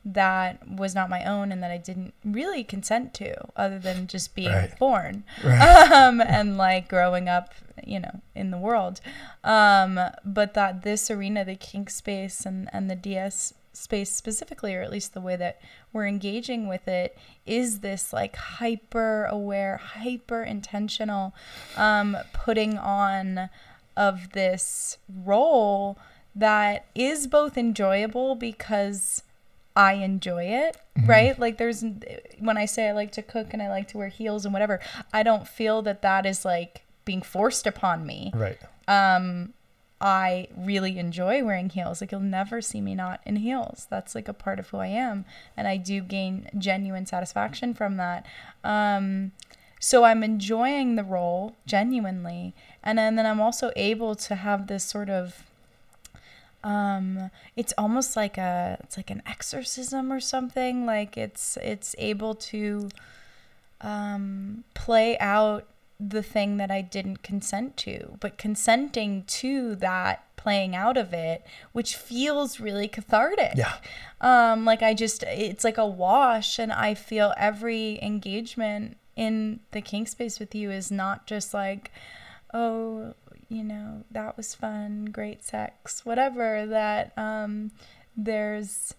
that was not my own and that I didn't really consent to other than just being Right. born right um, and like growing up, you know, in the world. Um, but that this arena, the kink space and, and the DS space specifically, or at least the way that we're engaging with it, is this like hyper aware, hyper intentional um, putting on of this role that is both enjoyable because I enjoy it, right? Like there's when I say I like to cook and I like to wear heels and whatever, I don't feel that that is like being forced upon me. right Um I really enjoy wearing heels. Like you'll never see me not in heels. That's like a part of who I am and I do gain genuine satisfaction from that. Um so I'm enjoying the role genuinely and then, then I'm also able to have this sort of um it's almost like a it's like an exorcism or something like it's it's able to um play out the thing that I didn't consent to but consenting to that playing out of it which feels really cathartic. Yeah. Um like i just it's like a wash and i feel every engagement in the kink space with you is not just like oh you know that was fun great sex whatever that um there's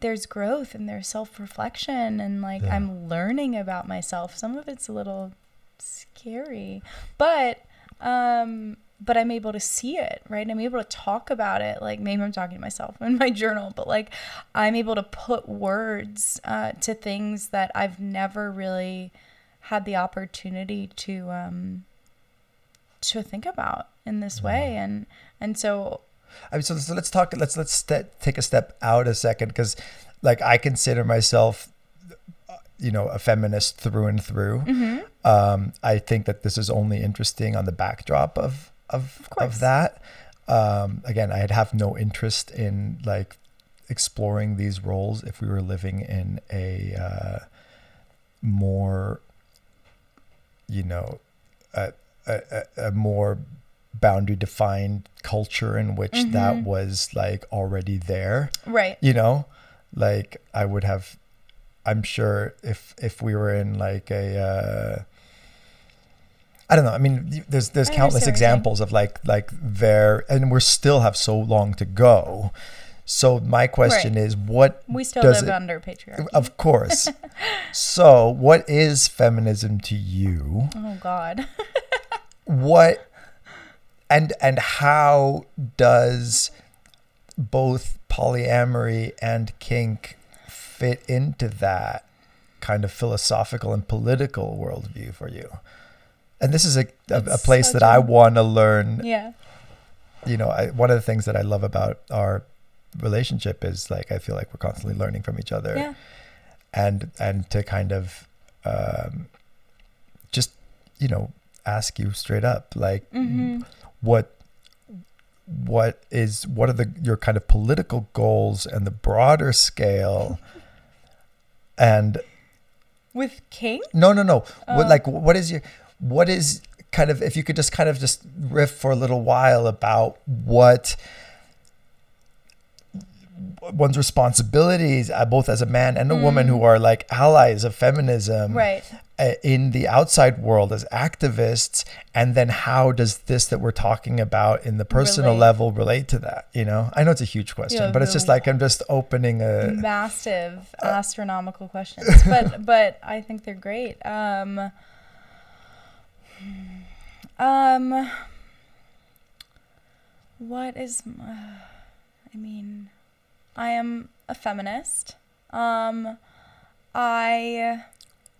there's growth and there's self-reflection and like Yeah. i'm learning about myself. Some of it's a little scary. But um but i'm able to see it right? I'm able to talk about it. Like maybe i'm talking to myself in my journal but like i'm able to put words uh, to things that i've never really had the opportunity to um to think about in this way. And and so I mean, so, so let's talk. Let's let's ste- take a step out a second because, like, I consider myself, you know, a feminist through and through. mhm, Um, I think that this is only interesting on the backdrop of of Of of, that. Um, again, I'd have no interest in like exploring these roles if we were living in a uh, more, you know, a, a, a- a more boundary defined culture in which that Mhm. was like already there right you know like i would have i'm sure if if we were in like a uh i don't know. I mean there's there's I countless understand what you're saying. examples of like like there and we still have so long to go. So my question Right. is what we still does live it- under patriarchy. Of course. So what is feminism to you? Oh god. What and and how does both polyamory and kink fit into that kind of philosophical and political worldview for you? And this is a, a, a place that I want to learn Yeah. you know, I, one of the things that I love about our relationship is like I feel like we're constantly learning from each other, Yeah. and and to kind of um, just you know ask you straight up like hmm what what is what are the your kind of political goals and the broader scale and With King? no no no what Oh. like what is your what is kind of if you could just kind of just riff for a little while about what one's responsibilities uh, both as a man and a woman who are like allies of feminism Right. uh, in the outside world as activists and then how does this that we're talking about in the personal Relate. level relate to that you know i know it's a huge question Yeah, but it's just like i'm just opening a massive Uh, astronomical questions but but i think they're great um um what is? I mean i am a feminist um i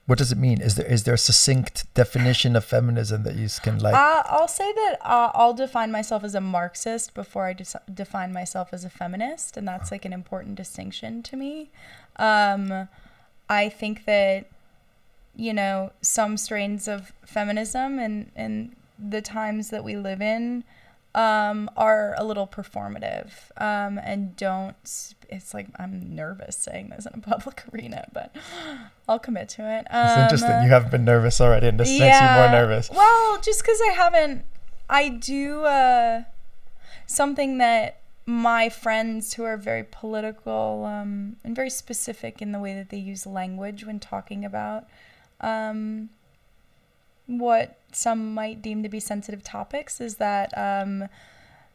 what does it mean is there is there a succinct definition of feminism that you can like uh, I'll say that uh, I'll define myself as a Marxist before I define myself as a feminist, and that's like an important distinction to me. Um, I think that you know some strains of feminism and and the times that we live in um, are a little performative um, and don't. It's like I'm nervous saying this in a public arena, but I'll commit to it. it's Um, interesting you haven't been nervous already and this makes you more nervous well, just because I haven't, I do uh, something that my friends who are very political um, and very specific in the way that they use language when talking about um, what some might deem to be sensitive topics is that um,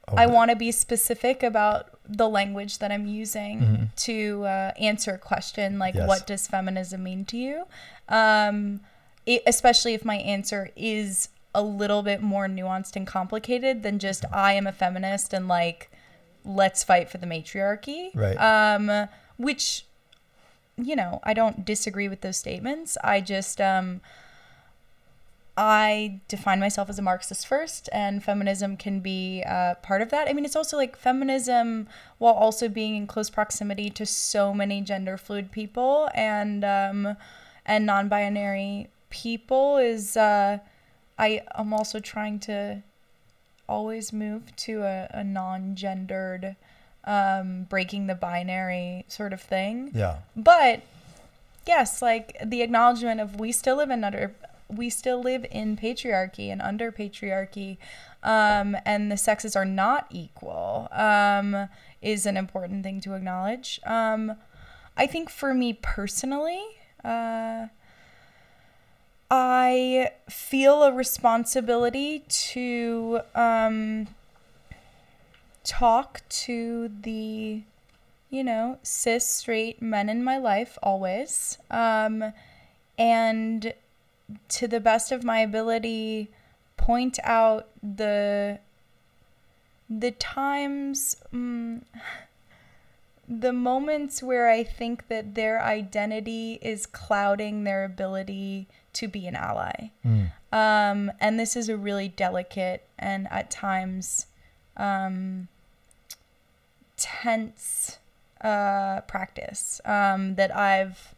Oh, I want to be specific about the language that I'm using Mhm. to uh, answer a question like, Yes. what does feminism mean to you? Um, it, especially if my answer is a little bit more nuanced and complicated than just I am a feminist and like, let's fight for the matriarchy. Right. Um, which, you know, I don't disagree with those statements. I just, um, I define myself as a Marxist first, and feminism can be uh, part of that. I mean, it's also like feminism, while also being in close proximity to so many gender fluid people and um, and non-binary people, is uh, I am also trying to always move to a, a non-gendered, um, breaking the binary sort of thing yeah but yes like the acknowledgement of we still live in under we still live in patriarchy and under patriarchy um, and the sexes are not equal um, is an important thing to acknowledge um, i think for me personally uh, i feel a responsibility to um, talk to the you know, cis straight men in my life always. Um, and to the best of my ability, point out the the times mm, the moments where I think that their identity is clouding their ability to be an ally. Mm. Um, and this is a really delicate and at times um, tense uh, practice um, that I've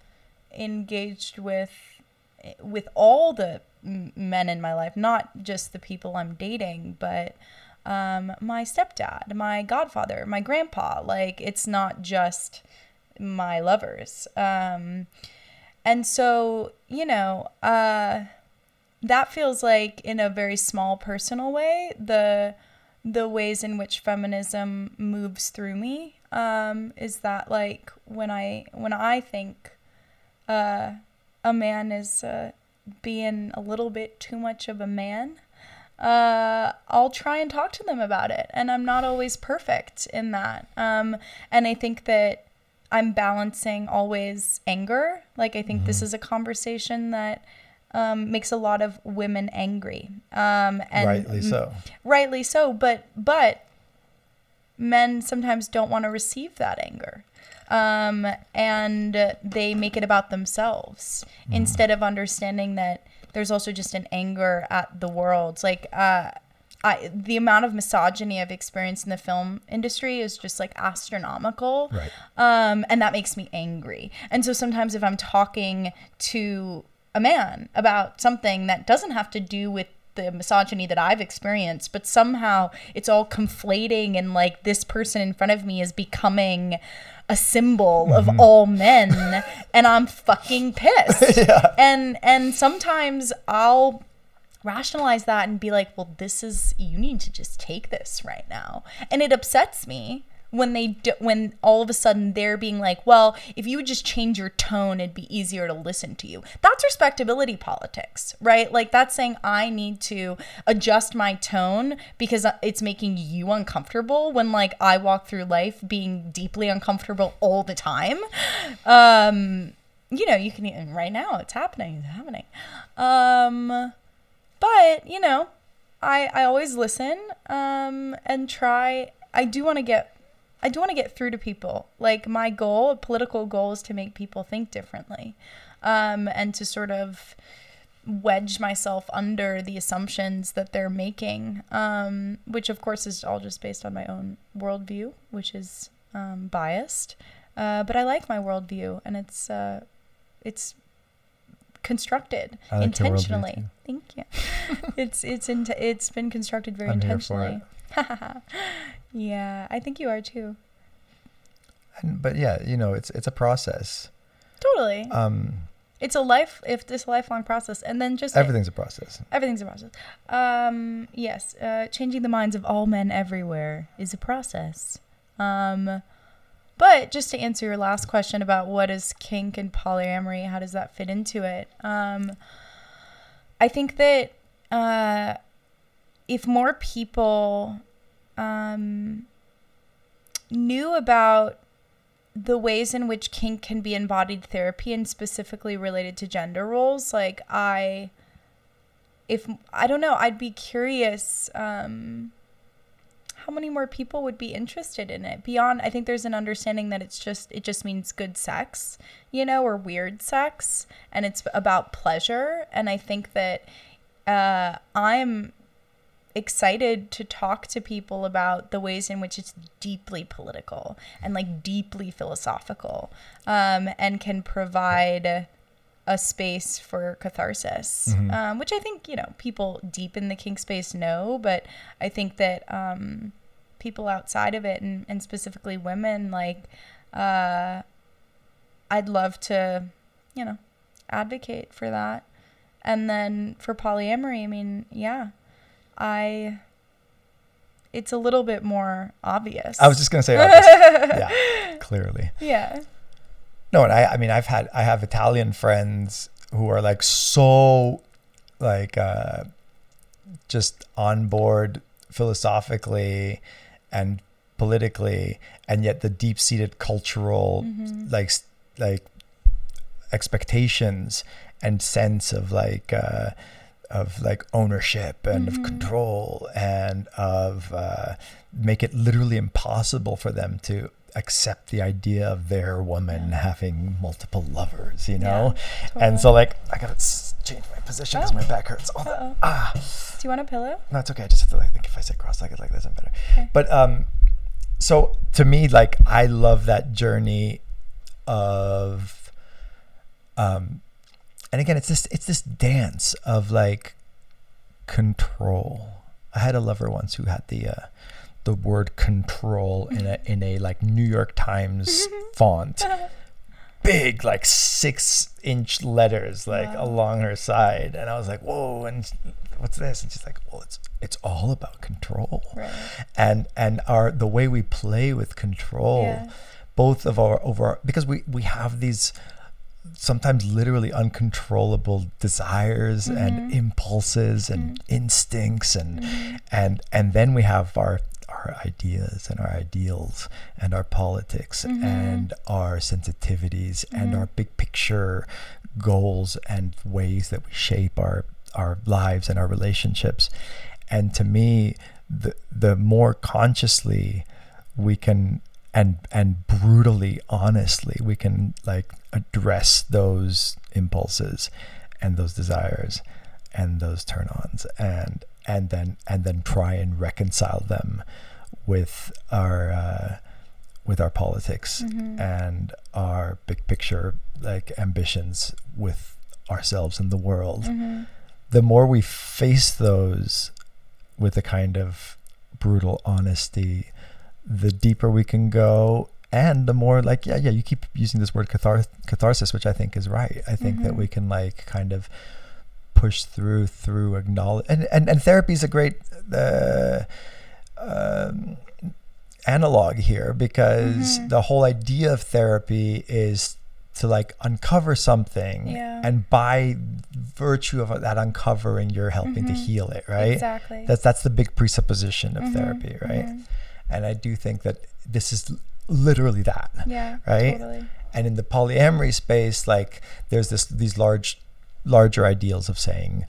engaged with with all the men in my life, not just the people I'm dating, but um, my stepdad, my godfather, my grandpa. Like it's not just my lovers. Um, and so, you know, uh, that feels like in a very small personal way the the ways in which feminism moves through me um, is that like when I when I think uh, a man is uh, being a little bit too much of a man, uh, I'll try and talk to them about it, and I'm not always perfect in that. Um, and I think that I'm balancing always anger. Like I think this is a conversation that um, makes a lot of women angry. Um, and Rightly so. rightly so but but men sometimes don't want to receive that anger um, and they make it about themselves instead of understanding that there's also just an anger at the world like uh, I, the amount of misogyny I've experienced in the film industry is just like astronomical. Right. Um, and that makes me angry. And so sometimes if I'm talking to a man about something that doesn't have to do with the misogyny that I've experienced, but somehow it's all conflating and like this person in front of me is becoming a symbol of mm-hmm. all men and I'm fucking pissed. And and sometimes I'll rationalize that and be like, well, this is you need to just take this right now, and it upsets me when they do, when all of a sudden they're being like, well, if you would just change your tone, it'd be easier to listen to you. That's respectability politics, right? Like that's saying I need to adjust my tone because it's making you uncomfortable when like I walk through life being deeply uncomfortable all the time. Um, you know, you can even right now it's happening, it's happening. Um, but you know i i always listen um and try i do want to get i do want to get through to people like my goal political goal is to make people think differently um and to sort of wedge myself under the assumptions that they're making um which of course is all just based on my own worldview which is um, biased uh, but i like my worldview and it's uh it's constructed like intentionally. Thank you. it's it's in, it's been constructed very I'm intentionally. yeah, I think you are too. And, but yeah, you know, it's it's a process. Totally. Um, it's a life if it's a lifelong process and then just everything's a process. everything's a process. Um yes, uh changing the minds of all men everywhere is a process. Um but just to answer your last question about what is kink and polyamory, how does that fit into it? Um, I think that uh, if more people um, knew about the ways in which kink can be embodied therapy and specifically related to gender roles, like I, if I don't know, I'd be curious. Um, how many more people would be interested in it beyond i think there's an understanding that it's just it just means good sex you know or weird sex and it's about pleasure and i think that uh, i'm excited to talk to people about the ways in which it's deeply political and like deeply philosophical um, and can provide a space for catharsis, Mhm. um, which I think you know people deep in the kink space know, but I think that um, people outside of it and, and specifically women like uh, I'd love to you know advocate for that, and then for polyamory, I mean, yeah, I. It's a little bit more obvious. I was just gonna say, obvious. yeah, clearly. yeah. No, and I, I mean, I've had, I have Italian friends who are like so, like, uh, just on board philosophically and politically, and yet the deep-seated cultural, Mhm. like, like expectations and sense of like, uh, of like ownership and Mhm. of control and of uh, make it literally impossible for them to accept the idea of their woman Yeah. having multiple lovers, you know? Yeah, And so, like, I gotta s- change my position because Oh. my back hurts. Oh, ah, Do you want a pillow? no, it's okay. I just have to like think if I sit cross-legged like this, I'm better. Okay. But um, so to me, like, I love that journey of um, and again, it's this it's this dance of like control. I had a lover once who had the uh, the word control in a in a like New York Times font, big like six inch letters like Wow. along her side, and I was like, whoa! And what's this? And she's like, well, it's it's all about control, Right. and and our the way we play with control, Yeah. both of our over our, because we we have these sometimes literally uncontrollable desires and Mhm. impulses and Mhm. instincts and Mhm. and and then we have our our ideas and our ideals and our politics Mhm. and our sensitivities and Mhm. our big picture goals and ways that we shape our our lives and our relationships and to me the the more consciously we can and and brutally honestly we can like address those impulses and those desires and those turn-ons and and then and then try and reconcile them with our uh, with our politics Mhm. and our big picture like ambitions with ourselves and the world Mhm. the more we face those with a kind of brutal honesty, the deeper we can go. And the more like, yeah, yeah, you keep using this word cathar- catharsis, which I think is right. I think that Mhm. we can like kind of push through, through acknowledge. And, and, and therapy is a great uh, um, analog here because Mhm. the whole idea of therapy is to like uncover something Yeah. and by virtue of that uncovering you're helping to Mhm. heal it right Exactly. that's that's the big presupposition of Mhm, therapy right mhm. And i do think that this is literally that Yeah. Right? Totally. and in the polyamory space like there's this these large larger ideals of saying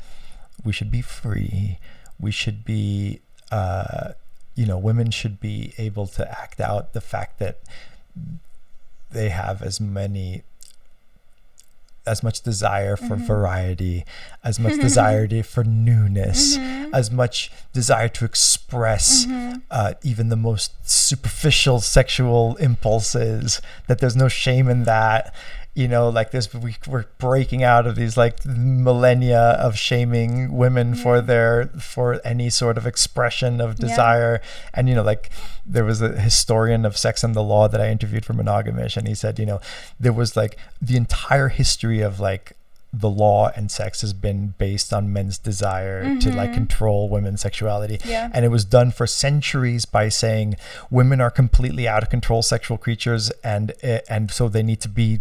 we should be free we should be uh you know women should be able to act out the fact that they have as many as much desire for Mhm. variety as much desire to- for newness Mhm. as much desire to express Mhm. uh, even the most superficial sexual impulses that there's no shame in that you know like this we, we're breaking out of these like millennia of shaming women for their for any sort of expression of Yeah. desire and you know like there was a historian of sex and the law that i interviewed for monogamish and he said you know there was like the entire history of like the law and sex has been based on men's desire to like Mhm. control women's sexuality Yeah. and it was done for centuries by saying women are completely out of control sexual creatures and eh, and so they need to be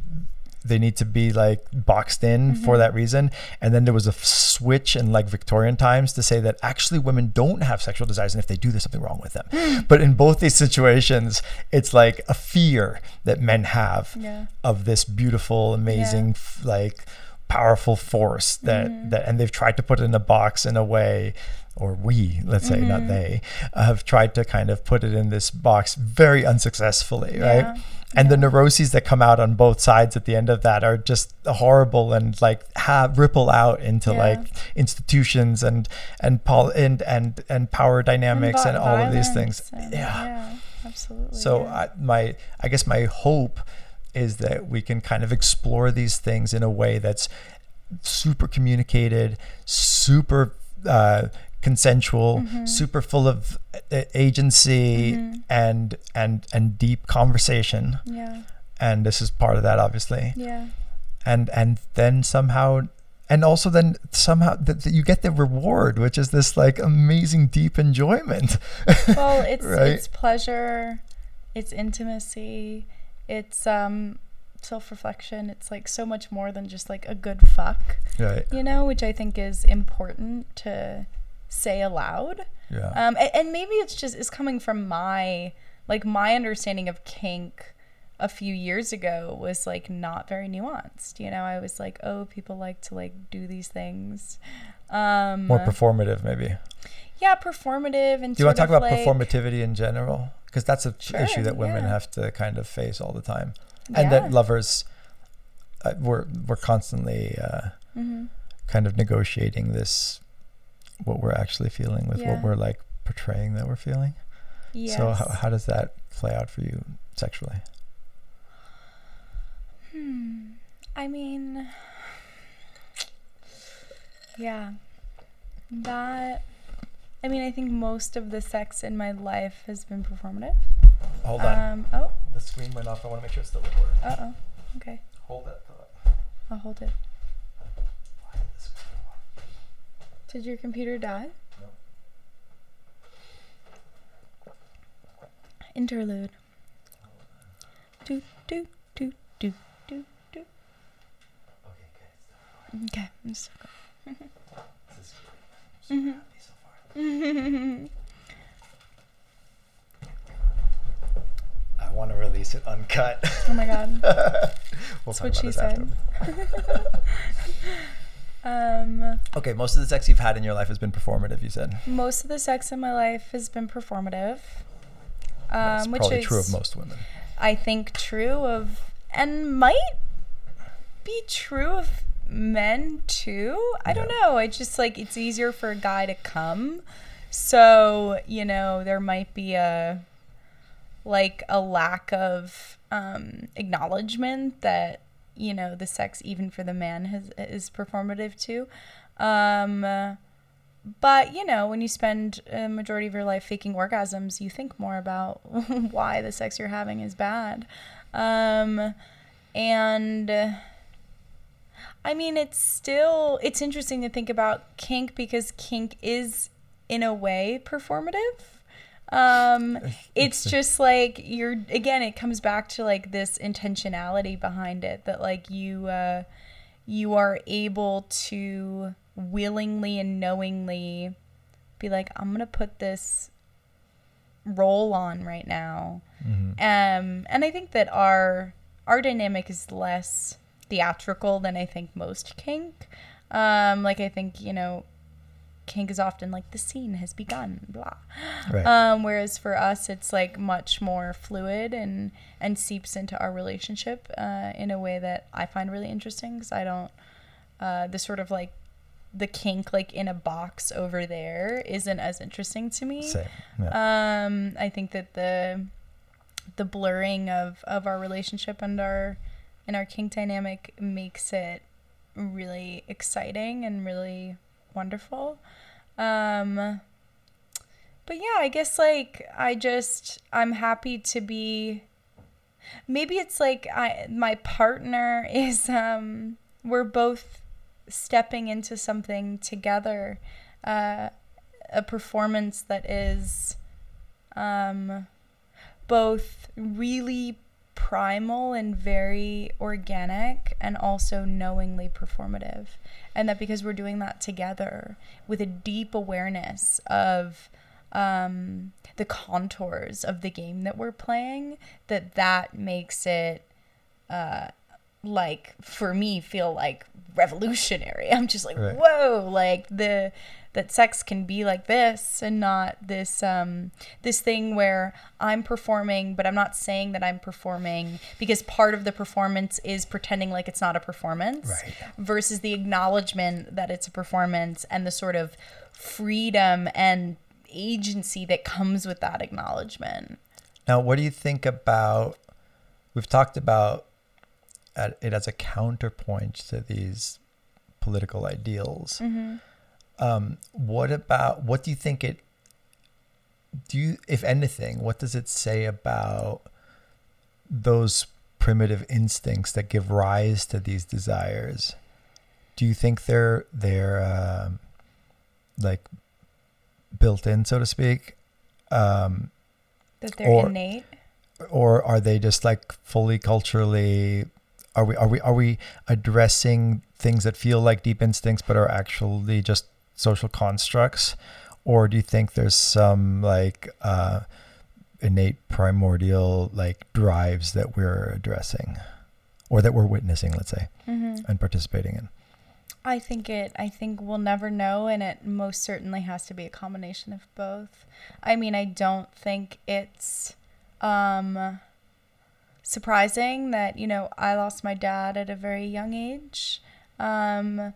they need to be like boxed in for Mhm. that reason and then there was a f- switch in like victorian times to say that actually women don't have sexual desires and if they do there's something wrong with them but in both these situations it's like a fear that men have Yeah. of this beautiful amazing f like powerful force that Mhm. that and they've tried to put it in a box in a way or we let's say not Mhm. they have tried to kind of put it in this box very unsuccessfully right and the neuroses that come out on both sides at the end of that are just horrible and like have ripple out into Yeah. like institutions and and pol and and and power dynamics and, vi- all of these things and- yeah Yeah. Absolutely. so yeah. I, my, I guess my hope is that we can kind of explore these things in a way that's super communicated, super uh, consensual, Mhm. super full of uh, agency Mhm. and and and deep conversation. Yeah. And this is part of that, obviously. Yeah. And and then somehow. And also, then somehow th- th- you get the reward, which is this like amazing deep enjoyment. Well, it's Right? it's pleasure, it's intimacy, it's um self-reflection. It's like so much more than just like a good fuck, right. you know, which I think is important to say aloud. Yeah. Um, and, and maybe it's just it's coming from my like my understanding of kink a few years ago was like not very nuanced. You know, I was like, oh, people like to like do these things. Um, More performative, maybe. yeah, performative and. Do you want to talk about like- performativity in general? Because that's a Sure, issue that women yeah. have to kind of face all the time, and Yeah. that lovers, uh, we're we're constantly uh, Mhm. kind of negotiating this, what we're actually feeling with Yeah. what we're like portraying that we're feeling. Yes. So how, how does that play out for you sexually? Hmm. I mean, yeah. That. I mean, I think most of the sex in my life has been performative. Hold on, Um. Oh. the screen went off. I want to make sure it's still recording. Uh oh. Okay. Hold that thought. I'll hold it. Did your computer die? No. Interlude. Do do do do do do. Okay, good. Okay. I'm so This is great. Mhm. Happy so far. good. want to release it uncut. Oh my god. we'll That's what she said. um, Okay, most of the sex you've had in your life has been performative. You said most of the sex in my life has been performative. that's Um, which probably is true of most women. I think true of and might be true of men too. I don't know. It's just like it's easier for a guy to come. So, you know, there might be a like a lack of um acknowledgement that, you know, the sex even for the man has is performative too. Um but you know, when you spend a majority of your life faking orgasms, you think more about why the sex you're having is bad. Um, and I mean, it's still it's interesting to think about kink because kink is in a way performative. Um, it's just like you're again. It comes back to like this intentionality behind it that like you uh, you are able to willingly and knowingly be like, I'm gonna put this role on right now. Mhm. Um, and I think that our our dynamic is less theatrical than I think most kink. Um, like I think you know, kink is often like the scene has begun, blah. Right. Um, whereas for us, it's like much more fluid and and seeps into our relationship uh, in a way that I find really interesting because I don't uh, the sort of like the kink like in a box over there isn't as interesting to me. Same. Yeah. Um, I think that the the blurring of of our relationship and our and our kink dynamic makes it really exciting and really wonderful. Um, but yeah, I guess like I just I'm happy to be. Maybe it's like I my partner is um we're both stepping into something together, uh, a performance that is um both really primal and very organic and also knowingly performative and that because we're doing that together with a deep awareness of um, the contours of the game that we're playing that that makes it uh, like for me feel like revolutionary i'm just like Right. whoa like the that sex can be like this and not this um this thing where i'm performing but i'm not saying that i'm performing because part of the performance is pretending like it's not a performance Right. versus the acknowledgement that it's a performance and the sort of freedom and agency that comes with that acknowledgement Now, what do you think about? We've talked about it as a counterpoint to these political ideals. mm-hmm. Um, what about what do you think it? Do you, if anything, what does it say about those primitive instincts that give rise to these desires? Do you think they're they're um, like built in, so to speak? Um, that they're Or- innate or are they just like fully culturally are we are we are we addressing things that feel like deep instincts but are actually just social constructs or do you think there's some like uh innate primordial like drives that we're addressing or that we're witnessing let's say mm-hmm. and participating in I think it I think we'll never know and it most certainly has to be a combination of both. I mean, I don't think it's um surprising that, you know, I lost my dad at a very young age. Um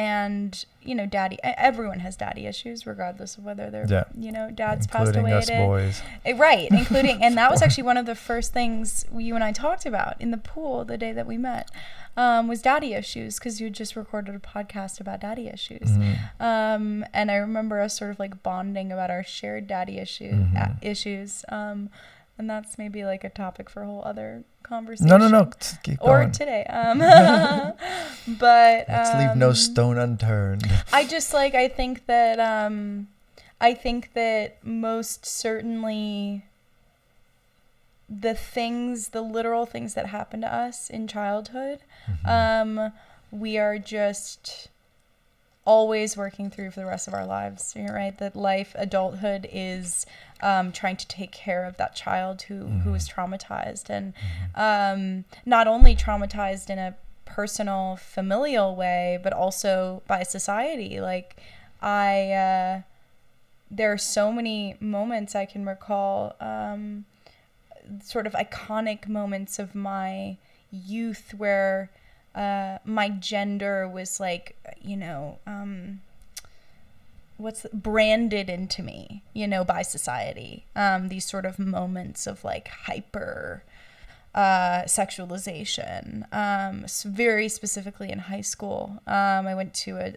and you know, daddy everyone has daddy issues regardless of whether they're Yeah. you know, dad's passed away us at it. boys Eh, Right, including, and that was actually one of the first things you and I talked about in the pool the day that we met, um, was daddy issues because you just recorded a podcast about daddy issues, Mhm. um, and I remember us sort of like bonding about our shared daddy issue Mhm. uh, issues, um, and that's maybe like a topic for a whole other conversation. no no no Or today, um, but let's leave no um, stone unturned I just like I think that um I think that most certainly the things the literal things that happen to us in childhood Mhm. um we are just always working through for the rest of our lives. You're right that life, adulthood is um, trying to take care of that child who who is traumatized and um, not only traumatized in a personal familial way, but also by society. Like I. Uh, there are so many moments I can recall, um, sort of iconic moments of my youth where uh, my gender was like, you know, um, what's the, branded into me, you know, by society. Um, these sort of moments of like hyper uh, sexualization, um, very specifically in high school. Um, I went to a,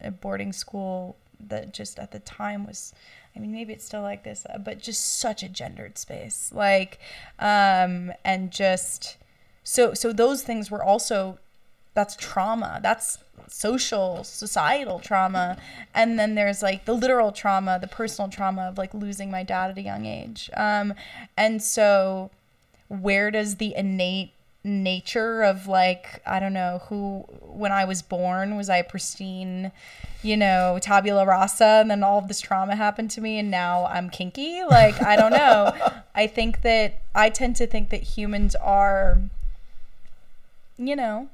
a boarding school that just at the time was I mean maybe it's still like this uh, but just such a gendered space like um and just so so those things were also that's trauma that's social societal trauma. And then there's like the literal trauma the personal trauma of like losing my dad at a young age. Um and so where does the innate nature of like i don't know who when i was born was i pristine you know tabula rasa and then all of this trauma happened to me and now i'm kinky? Like i don't know. I think that i tend to think that humans are you know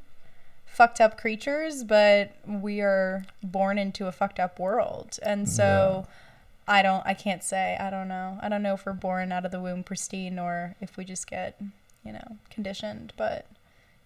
fucked up creatures but we are born into a fucked up world. And so i don't i can't say i don't know. I don't know if we're born out of the womb pristine or if we just get you know conditioned but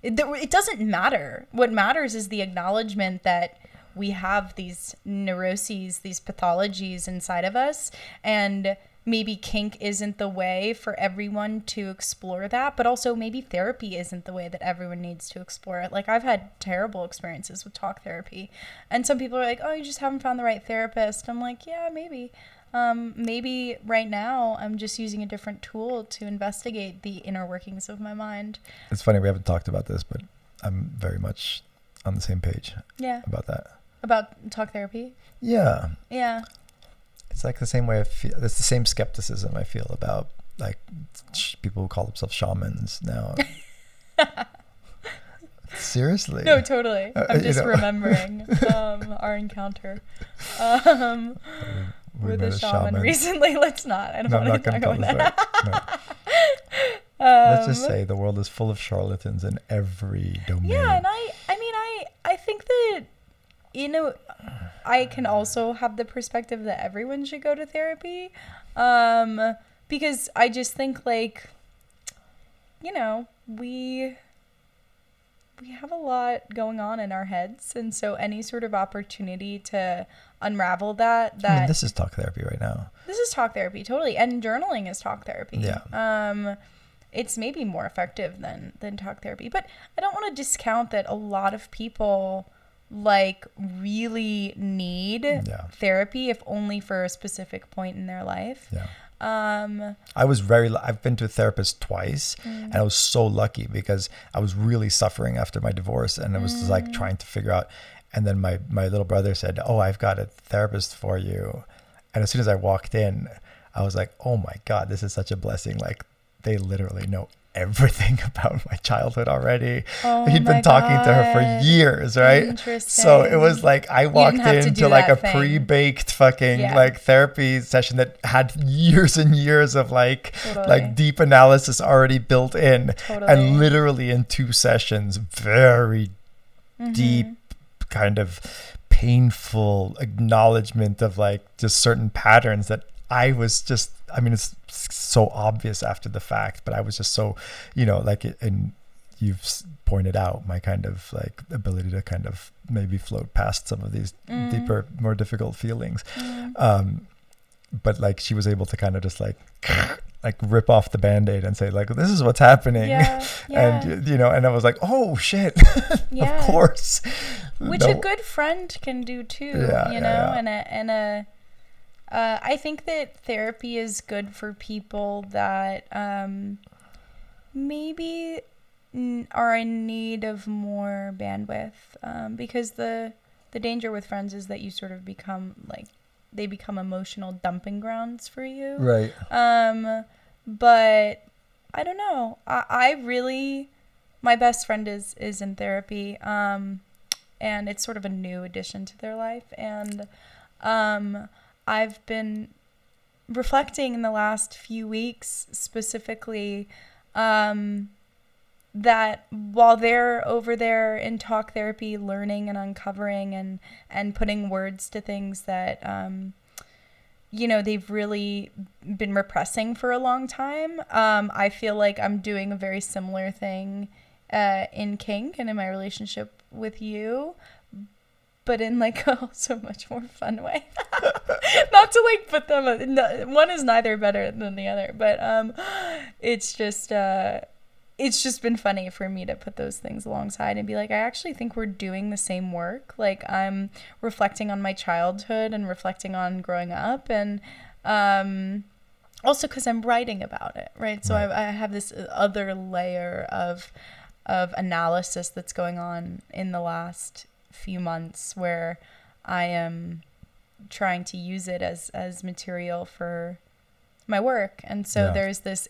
it, it doesn't matter. What matters is the acknowledgement that we have these neuroses these pathologies inside of us. And maybe kink isn't the way for everyone to explore that but also maybe therapy isn't the way that everyone needs to explore it like i've had terrible experiences with talk therapy and some people are like oh you just haven't found the right therapist i'm like yeah maybe um, maybe right now I'm just using a different tool to investigate the inner workings of my mind. It's funny we haven't talked about this, but I'm very much on the same page Yeah. about that. About talk therapy. Yeah, Yeah. It's like the same way I feel. It's the same skepticism I feel about like sh- people who call themselves shamans now. Seriously. No, totally. Uh, I'm you just know. remembering um, our encounter um, We with a shaman, recently. Let's not. I don't No, want to talk about that. No. Let's just Um, say the world is full of charlatans in every domain. Yeah, and I I mean I I think that you know I can also have the perspective that everyone should go to therapy. Um because I just think like you know, we we have a lot going on in our heads and so any sort of opportunity to unravel that that I mean, this is talk therapy right now. this is talk therapy totally and journaling is talk therapy Yeah. um it's maybe more effective than than talk therapy but i don't want to discount that a lot of people like really need Yeah. therapy if only for a specific point in their life Yeah. um I was very, I've been to a therapist twice, Mm. and I was so lucky because I was really suffering after my divorce, and I was just Mm. like trying to figure out. And then my my little brother said, "Oh, I've got a therapist for you," and as soon as I walked in, I was like, "Oh my god, this is such a blessing!" Like they literally know everything about my childhood already. Oh He'd been talking to her for years, right? So it was like I walked into like a thing. pre-baked fucking Yeah. like therapy session that had years and years of like Totally. like deep analysis already built in Totally. and literally in two sessions very Mm-hmm. deep kind of painful acknowledgement of like just certain patterns that I was just I mean it's so obvious after the fact but I was just so you know like, and you've pointed out my kind of like ability to kind of maybe float past some of these Mm. deeper more difficult feelings Mm. um but like she was able to kind of just like like rip off the band-aid and say like this is what's happening yeah, yeah. and you know and i was like oh shit yeah. of course which No- a good friend can do too you know and a and a uh, i think that therapy is good for people that um maybe n- are in need of more bandwidth um, because the the danger with friends is that you sort of become like they become emotional dumping grounds for you right um, but I don't know. I, I really, my best friend is is in therapy. Um, and it's sort of a new addition to their life. And um, I've been reflecting in the last few weeks specifically um, that while they're over there in talk therapy, learning and uncovering and and putting words to things that um, you know they've really been repressing for a long time, um, I feel like I'm doing a very similar thing uh, in kink and in my relationship with you but in like a so much more fun way. Not to like put them no, one is neither better than the other, but um it's just uh it's just been funny for me to put those things alongside and be like I actually think we're doing the same work. Like I'm reflecting on my childhood and reflecting on growing up and um also cuz I'm writing about it, right? So. I, I have this other layer of of analysis that's going on in the last few months where I am trying to use it as as material for my work. And so yeah. there's this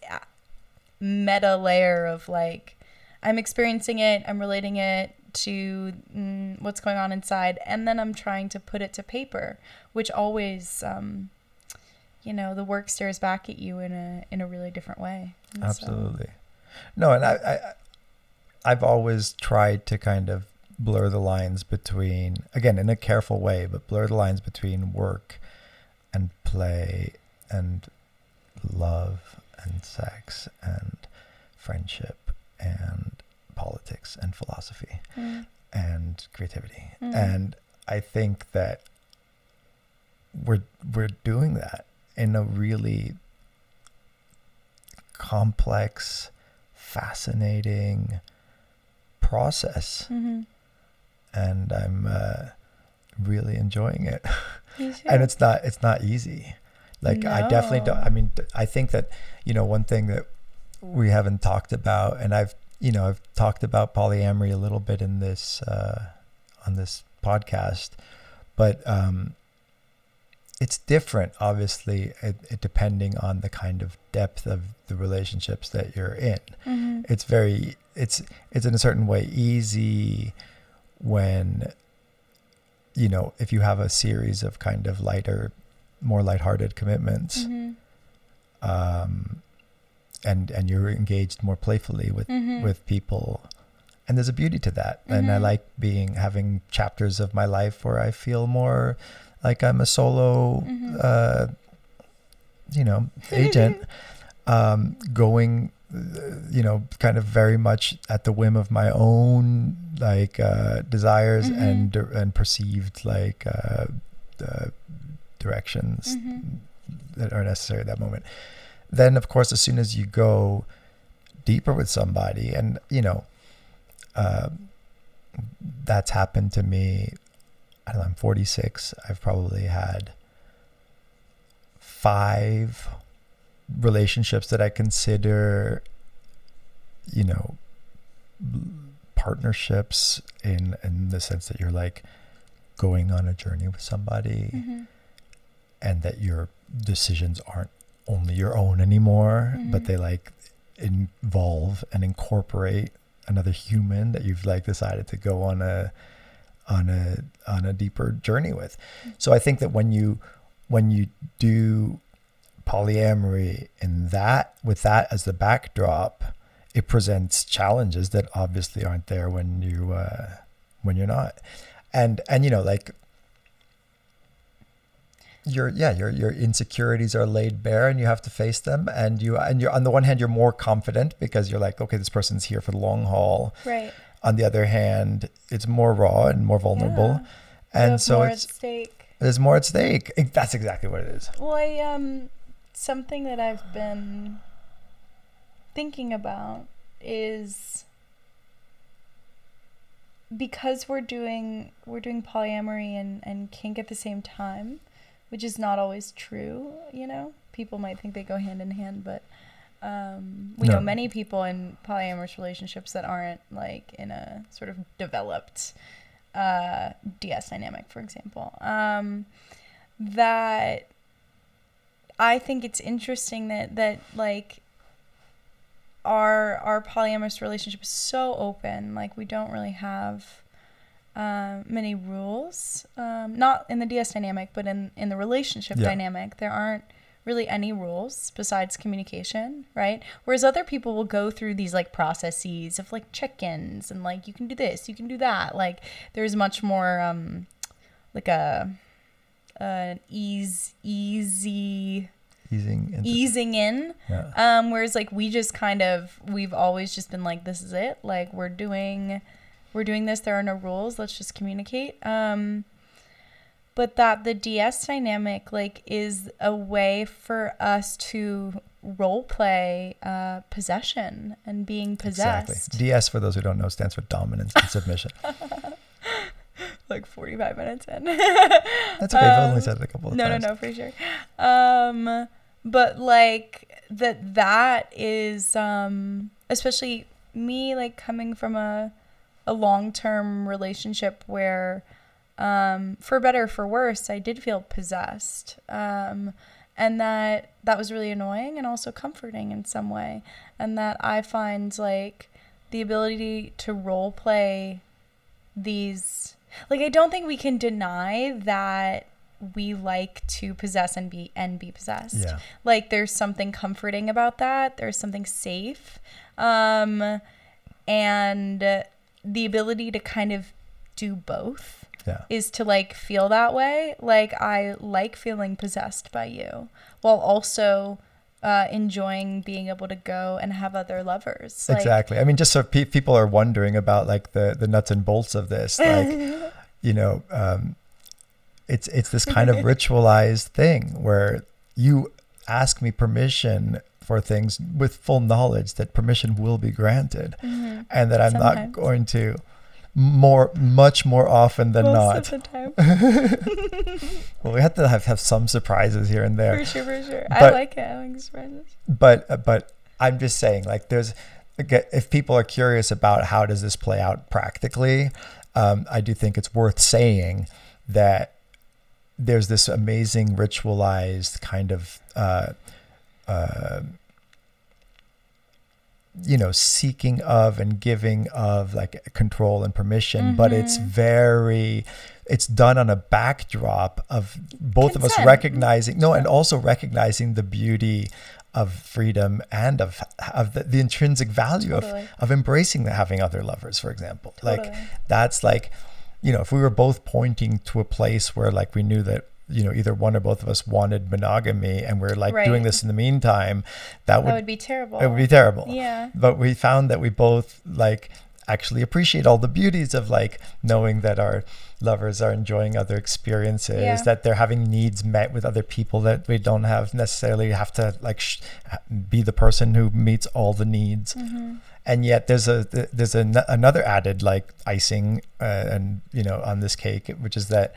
meta layer of like I'm experiencing it, I'm relating it to mm, what's going on inside, and then I'm trying to put it to paper, which always um, you know, the work stares back at you in a in a really different way. And Absolutely. So. No, and I, I I've always tried to kind of blur the lines between again in a careful way but blur the lines between work and play and love and sex and friendship and politics and philosophy mm. and creativity mm. and i think that we're we're doing that in a really complex fascinating process mm-hmm and I'm uh, really enjoying it. and it's not it's not easy. Like no. I definitely don't. I mean, I think that you know one thing that we haven't talked about, and I've you know I've talked about polyamory a little bit in this uh, on this podcast, but um, it's different, obviously, it, it, depending on the kind of depth of the relationships that you're in. Mm-hmm. It's very it's it's in a certain way easy when you know if you have a series of kind of lighter more lighthearted commitments mm-hmm. um, and and you're engaged more playfully with mm-hmm. with people and there's a beauty to that mm-hmm. and i mm-hmm. like being having chapters of my life where i feel more like i'm a solo mm-hmm. uh, you know agent um, going you know, kind of very much at the whim of my own like uh, desires mm-hmm. and and perceived like uh, uh, directions mm-hmm. that are necessary at that moment. Then, of course, as soon as you go deeper with somebody, and you know, uh, that's happened to me. I don't know. I'm 46. I've probably had five relationships that I consider, you know, partnerships in in the sense that you're like going on a journey with somebody mm-hmm. and that your decisions aren't only your own anymore mm-hmm. but they like involve and incorporate another human that you've like decided to go on a on a on a deeper journey with mm-hmm. so i think that when you when you do polyamory in that with that as the backdrop it presents challenges that obviously aren't there when you uh, when you're not. And and you know like your yeah your your insecurities are laid bare and you have to face them. And you and you're on the one hand you're more confident because you're like okay this person's here for the long haul. Right. On the other hand it's more raw and more vulnerable. Yeah. and so it's there's more at stake. That's exactly what it is. Well i um something that I've been thinking about is because we're doing we're doing polyamory and, and kink at the same time, which is not always true, you know. People might think they go hand in hand, but um, we no. know many people in polyamorous relationships that aren't like in a sort of developed uh, DS dynamic, for example. Um, that I think it's interesting that that like our our polyamorous relationship is so open. Like we don't really have uh, many rules. Um, not in the DS dynamic, but in in the relationship Yeah. dynamic, there aren't really any rules besides communication, right? Whereas other people will go through these like processes of like check-ins and like you can do this, you can do that. Like there's much more um like a an ease easy Easing into easing in yeah. um, whereas like we just kind of we've always just been like this is it. Like we're doing we're doing this, there are no rules, let's just communicate. Um but that the DS dynamic like is a way for us to role play uh possession and being possessed. Exactly. DS, for those who don't know, stands for dominance and submission. Like 45 minutes in. That's okay. I've only Um, said it a couple of no, times. no, no, for sure. Um, but like that, that is, um, especially me, like coming from a, a long-term relationship where, um, for better or for worse, I did feel possessed. Um, and that that was really annoying and also comforting in some way. And that I find like the ability to role play these like I don't think we can deny that we like to possess and be and be possessed. Yeah. Like there's something comforting about that. There's something safe. Um and the ability to kind of do both Yeah. is to like feel that way. Like I like feeling possessed by you while also uh, enjoying being able to go and have other lovers. Like, exactly. I mean, just so pe- people are wondering about like the the nuts and bolts of this, like you know, um, it's it's this kind of ritualized thing where you ask me permission for things with full knowledge that permission will be granted, Mhm. and that I'm Sometimes. not going to more much more often than Most not. of the time. Well, we have to have, have some surprises here and there. For sure, for sure. I like it. I like surprises. but uh, but I'm just saying like there's if people are curious about how does this play out practically, um, I do think it's worth saying that there's this amazing ritualized kind of uh, uh, you know seeking of and giving of like control and permission but it's Mhm. very it's done on a backdrop of both of us recognizing no and also recognizing the beauty of freedom and of of the, the intrinsic value Totally. of of embracing the having other lovers for example like that's like you know if we were both pointing to a place where like we knew that you know either one or both of us wanted monogamy and we're like doing this in the meantime that would That would be terrible. it would be terrible Yeah. but we found that we both like actually appreciate all the beauties of like knowing that our lovers are enjoying other experiences Yeah. that they're having needs met with other people that we don't have necessarily have to like sh- be the person who meets all the needs hmm and yet there's a there's another added like icing uh, and you know on this cake which is that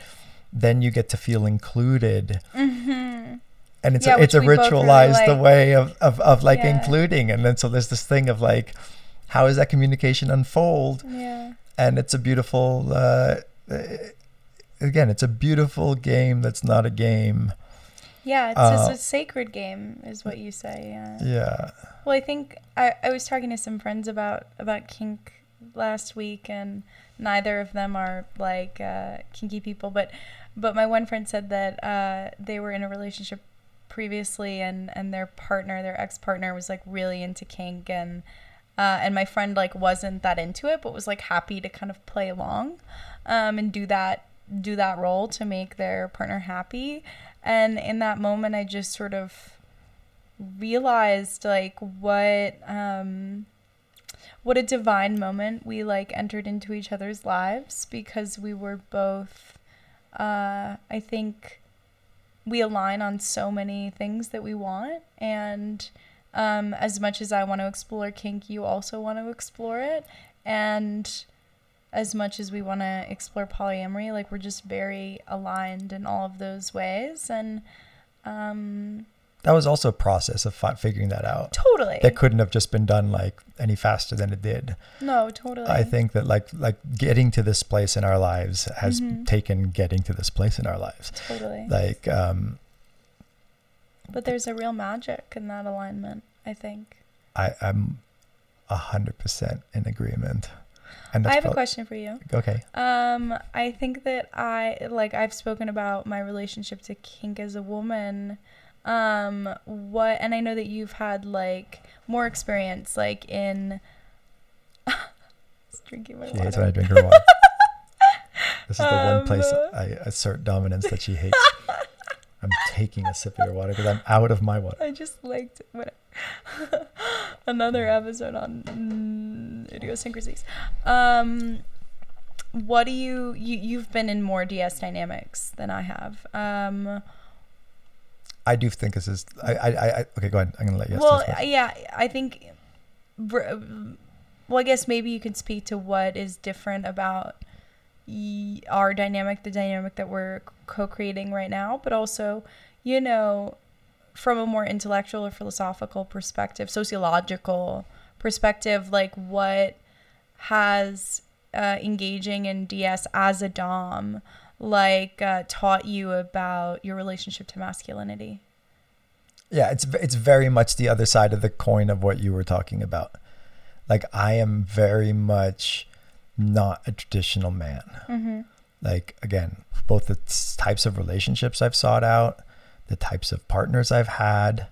then you get to feel included hmm and it's Yeah, a, it's a we really ritualized like. way of, of, of like Yeah. including and then so there's this thing of like how does that communication unfold Yeah. and it's a beautiful uh, uh, again it's a beautiful game that's not a game Yeah. It's Uh, just a sacred game, is what you say. Yeah. yeah Well, I think I, I was talking to some friends about about kink last week, and neither of them are like uh, kinky people. But but my one friend said that uh, they were in a relationship previously, and and their partner, their ex partner, was like really into kink, and uh, and my friend like wasn't that into it, but was like happy to kind of play along, um, and do that do that role to make their partner happy. And in that moment, I just sort of realized like what um what a divine moment we like entered into each other's lives because we were both uh I think we align on so many things that we want and um as much as I want to explore kink you also want to explore it. And as much as we want to explore polyamory like we're just very aligned in all of those ways. And um that was also a process of fi- figuring that out totally that couldn't have just been done like any faster than it did no totally I think that like like getting to this place in our lives has Mhm. taken getting to this place in our lives. totally Like um but there's a real magic in that alignment i think I I'm a hundred percent in agreement. And I have a question for you. Okay. Um, I think that I like I've spoken about my relationship to kink as a woman. Um, what and I know that you've had like more experience like in drinking my She water. hates when I drink her water. this is the one place Um, I assert dominance that she hates. I'm taking a sip of your water because I'm out of my water. I just liked another episode on mm, idiosyncrasies. Um, what do you you you've been in more DS dynamics than I have. Um, I do think this is. I. I. I okay, go ahead. I'm gonna let you. well, yeah, I think. Well, I guess maybe you could speak to what is different about our dynamic, the dynamic that we're co-creating right now, but also, you know, from a more intellectual or philosophical perspective, sociological perspective, like what has uh, engaging in DS as a dom like uh, taught you about your relationship to masculinity? Yeah, it's it's very much the other side of the coin of what you were talking about. Like I am very much not a traditional man. Mm-hmm. Like again, both the types of relationships I've sought out, the types of partners I've had,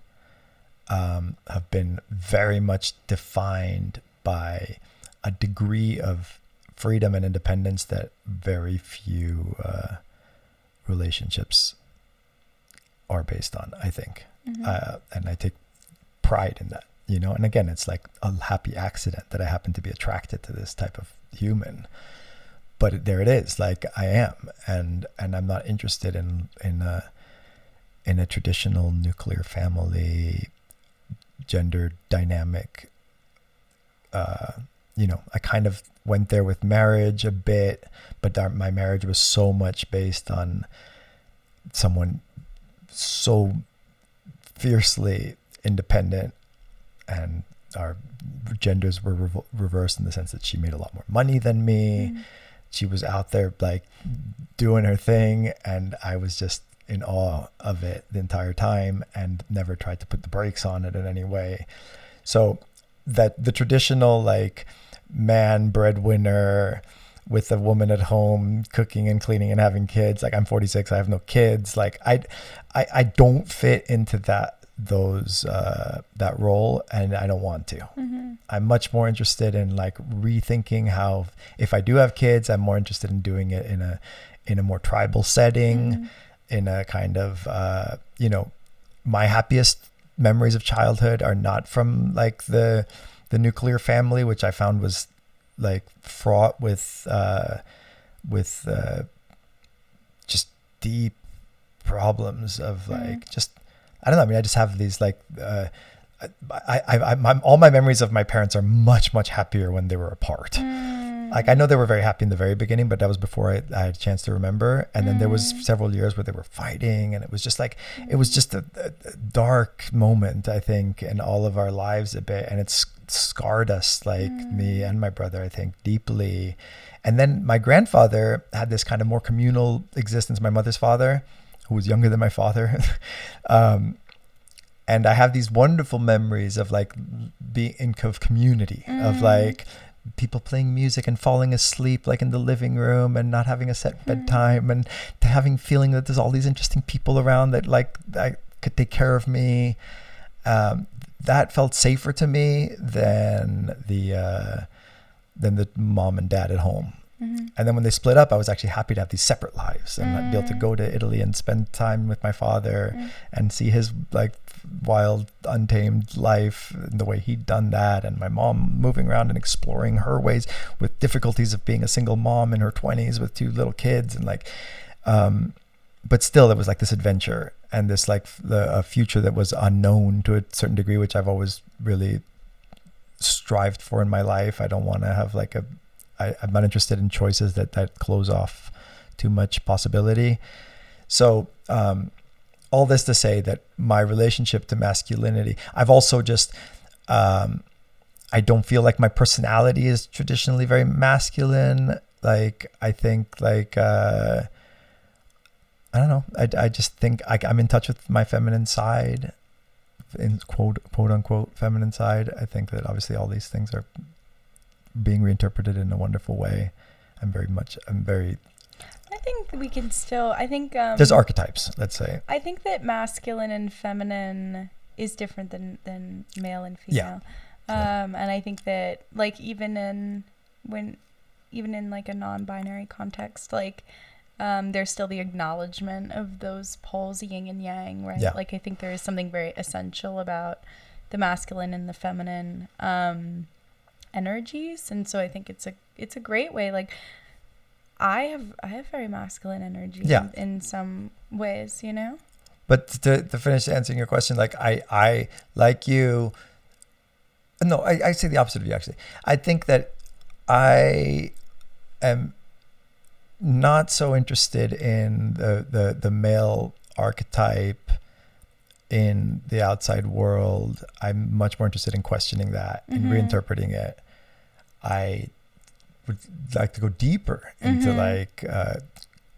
um, have been very much defined by a degree of freedom and independence that very few uh, relationships are based on. I think Mm-hmm. uh, and I take pride in that, you know. And again, it's like a happy accident that I happen to be attracted to this type of human. But there it is, like I am, and and I'm not interested in in a in a traditional nuclear family, gender dynamic. Uh, you know, I kind of went there with marriage a bit, but our, my marriage was so much based on someone so fiercely independent and our genders were revo- reversed in the sense that she made a lot more money than me Mm-hmm. she was out there like doing her thing and i was just in awe of it the entire time and never tried to put the brakes on it in any way so that the traditional like man breadwinner with a woman at home cooking and cleaning and having kids like i'm 46 i have no kids like i i, I don't fit into that those uh that role and i don't want to Mm-hmm. I'm much more interested in like rethinking how if I do have kids, I'm more interested in doing it in a in a more tribal setting, Mm-hmm. in a kind of uh, you know, my happiest memories of childhood are not from like the the nuclear family, which I found was like fraught with uh, with uh, just deep problems of like Mhm. just I don't know. I mean, I just have these like uh, I, I, I, my, all my memories of my parents are much, much happier when they were apart. Mm. Like I know they were very happy in the very beginning, but that was before I, I had a chance to remember. And then there was Mm. several years where they were fighting, and it was just like it was just a, a, a dark moment, I think, in all of our lives a bit, and it's scarred us, like me Mm. and my brother, I think, deeply. And then my grandfather had this kind of more communal existence. My mother's father, who was younger than my father, um, and I have these wonderful memories of like being in of community of Mm. like people playing music and falling asleep like in the living room and not having a set bedtime and to having feeling that there's all these interesting people around that like that could take care of me um, that felt safer to me than the uh, than the mom and dad at home Mhm. and then when they split up, I was actually happy to have these separate lives and like, be able to Mm. go to Italy and spend time with my father Mm. and see his like wild, untamed life and the way he'd done that. And my mom moving around and exploring her ways with difficulties of being a single mom in her 20s with two little kids. And like, um, but still, it was like this adventure and this like the a future that was unknown to a certain degree, which I've always really strived for in my life. I don't want to have like a I, I'm not interested in choices that that close off too much possibility. So um, all this to say that my relationship to masculinity, I've also just um, I don't feel like my personality is traditionally very masculine. Like I think like uh, I don't know. I, I just think I, I'm in touch with my feminine side, in quote quote unquote feminine side. I think that obviously all these things are being reinterpreted in a wonderful way. I'm very much. I'm very. I think we can still. I think um, There's archetypes. Let's say. I think that masculine and feminine is different than than male and Yeah. female. Um, and I think that like even in when even in like a non-binary context, like um, there's still the acknowledgement of those poles, yin and yang, right? Yeah. Like I think there is something very essential about the masculine and the feminine um, energies, and so I think it's a it's a great way. Like I have I have very masculine energy Yeah. in, in some ways, you know. But to, to finish answering your question, like I, I like you. No, I, I say the opposite of you actually. I think that I am not so interested in the, the, the male archetype in the outside world. I'm much more interested in questioning that and Mhm. reinterpreting it. I would like to go deeper into Mhm. like uh,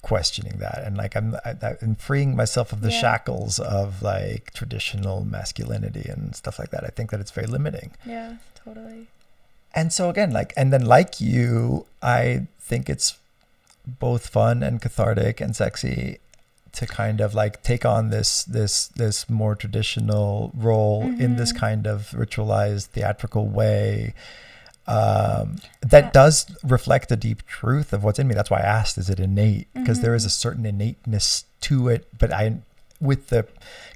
questioning that and like I'm I, freeing myself of the Yeah. shackles of like traditional masculinity and stuff like that. I think that it's very limiting. Yeah, totally. And so again, like and then like you, I think it's both fun and cathartic and sexy to kind of like take on this this this more traditional role in this Mhm. kind of ritualized theatrical way um, that Yeah. does reflect a deep truth of what's in me. That's why I asked, is it innate? Because there is Mhm. a certain innateness to it, but I, with the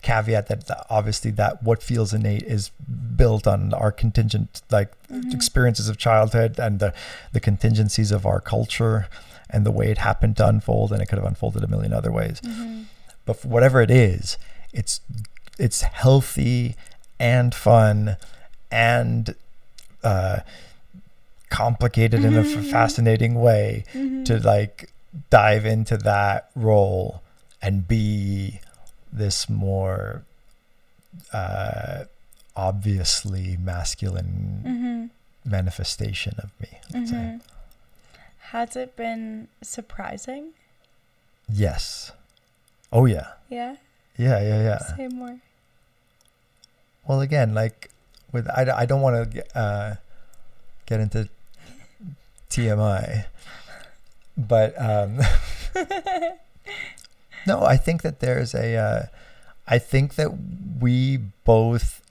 caveat that th- obviously that what feels innate is built on our contingent like Mhm. experiences of childhood and the the contingencies of our culture and the way it happened to unfold, and it could have unfolded a million other ways Mhm. but whatever it is, it's it's healthy and fun and uh, complicated in a f- Mhm. fascinating way Mhm. to like dive into that role and be this more uh, obviously masculine Mhm. manifestation of me. Has it been surprising? Yes. Oh yeah. Yeah. Yeah. Yeah. Yeah. Say more. Well, again, like with I, I don't want to uh, get into TMI, but um, no, I think that there's a. Uh, I think that we both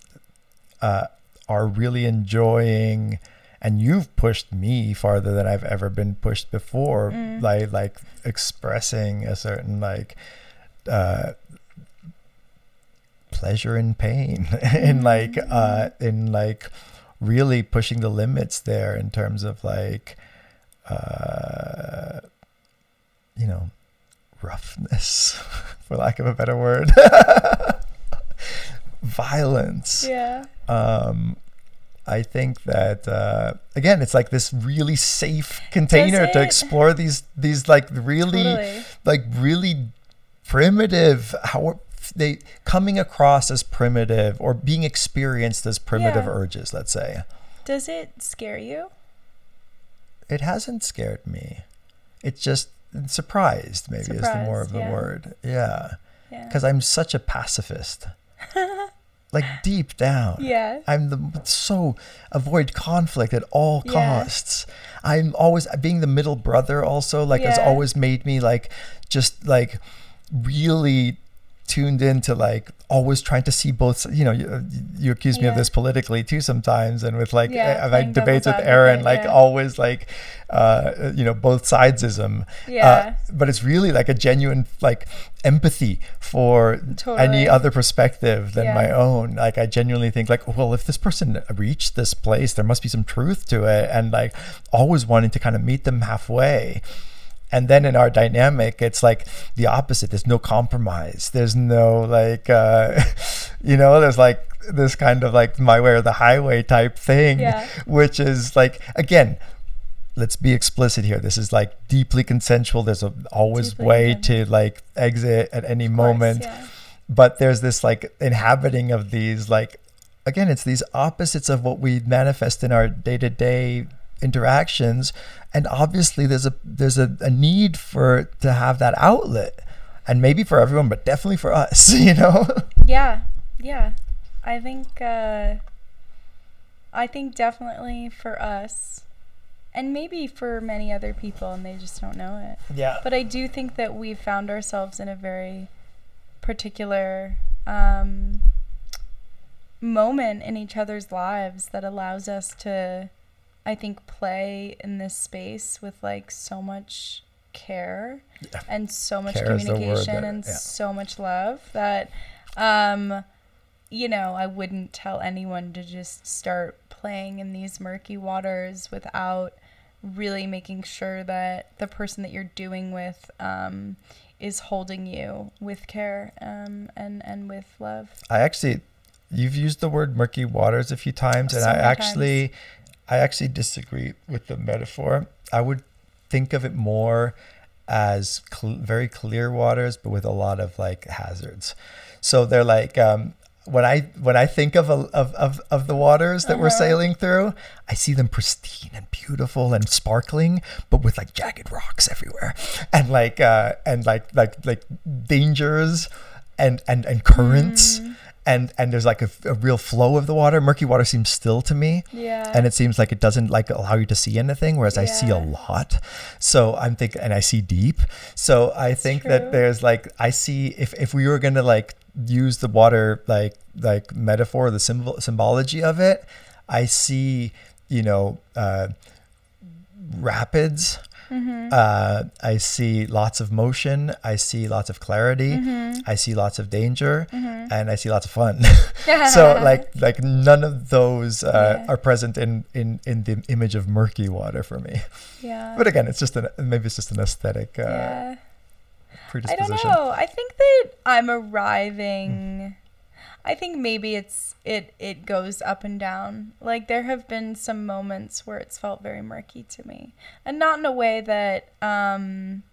uh, are really enjoying, and you've pushed me farther than I've ever been pushed before. Mm. Like like expressing a certain like. Uh, pleasure and pain in like uh in like really pushing the limits there in terms of like uh you know roughness for lack of a better word violence Yeah. um I think that uh, again, it's like this really safe container to explore these these like really Totally. like really primitive how they coming across as primitive or being experienced as primitive Yeah. urges let's say Does it scare you? it hasn't scared me it's just surprised maybe is the more of the yeah. word yeah Yeah. because i'm such a pacifist like deep down yeah. I'm the so avoid conflict at all Yeah. costs. I'm always being the middle brother also like Yeah. always made me like just like really tuned into like always trying to see both you know you, you accuse me of this politically too sometimes and with like Yeah, uh, I've had debates with Aaron advocate, like yeah. always like uh you know both sidesism Yeah. uh, but it's really like a genuine like empathy for any other perspective than Yeah. my own like i genuinely think like well if this person reached this place there must be some truth to it and like always wanting to kind of meet them halfway and then in our dynamic it's like the opposite. There's no compromise. There's no like uh you know there's like this kind of like my way or the highway type thing Yeah. which is like again let's be explicit here. This is like deeply consensual. There's a always Deeply way to like exit at any course, moment. yeah. but there's this like inhabiting of these like again it's these opposites of what we manifest in our day-to-day interactions and obviously there's a there's a, a need for to have that outlet and maybe for everyone but definitely for us you know Yeah, yeah. I think uh I think definitely for us and maybe for many other people and they just don't know it. Yeah. But I do think that we've found ourselves in a very particular um, moment in each other's lives that allows us to, I think, play in this space with like so much care and so much Care is the word communication that- and yeah. so much love that, um, you know, I wouldn't tell anyone to just start playing in these murky waters without really making sure that the person that you're doing with um, is holding you with care um, and and with love. I actually, you've used the word murky waters a few times, and I actually, I actually disagree with the metaphor. I would think of it more as cl- very clear waters, but with a lot of like hazards. So they're like um, when I when I think of a, of, of of the waters that we're Uh-huh. sailing through, I see them pristine and beautiful and sparkling, but with like jagged rocks everywhere, and like uh, and like like like dangers and and and currents. Mm. And, and there's like a, a real flow of the water. Murky water seems still to me Yeah. and it seems like it doesn't like allow you to see anything whereas i see a lot so i'm thinking and i see deep so i think true. that there's like i see if if we were going to like use the water like like metaphor the symbol symbology of it i see you know uh rapids mm-hmm. uh, I see lots of motion. I see lots of clarity. Mm-hmm. I see lots of danger, Mhm. and I see lots of fun. so like like none of those uh, Yeah. are present in in in the image of murky water for me. yeah. But again, it's just an maybe it's just an aesthetic uh, yeah. I don't know. I think that I'm arriving. I think maybe it's it it goes up and down. Like there have been some moments where it's felt very murky to me, and not in a way that um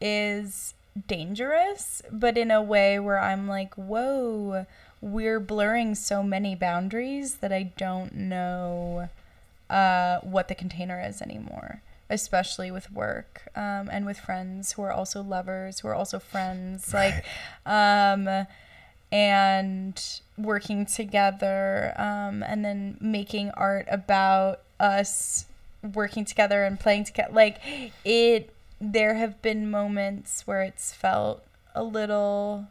is dangerous, but in a way where I'm like, whoa, we're blurring so many boundaries that I don't know uh, what the container is anymore, especially with work um, and with friends who are also lovers, who are also friends. Like, um, and working together um, and then making art about us working together and playing together. Like, it, there have been moments where it's felt a little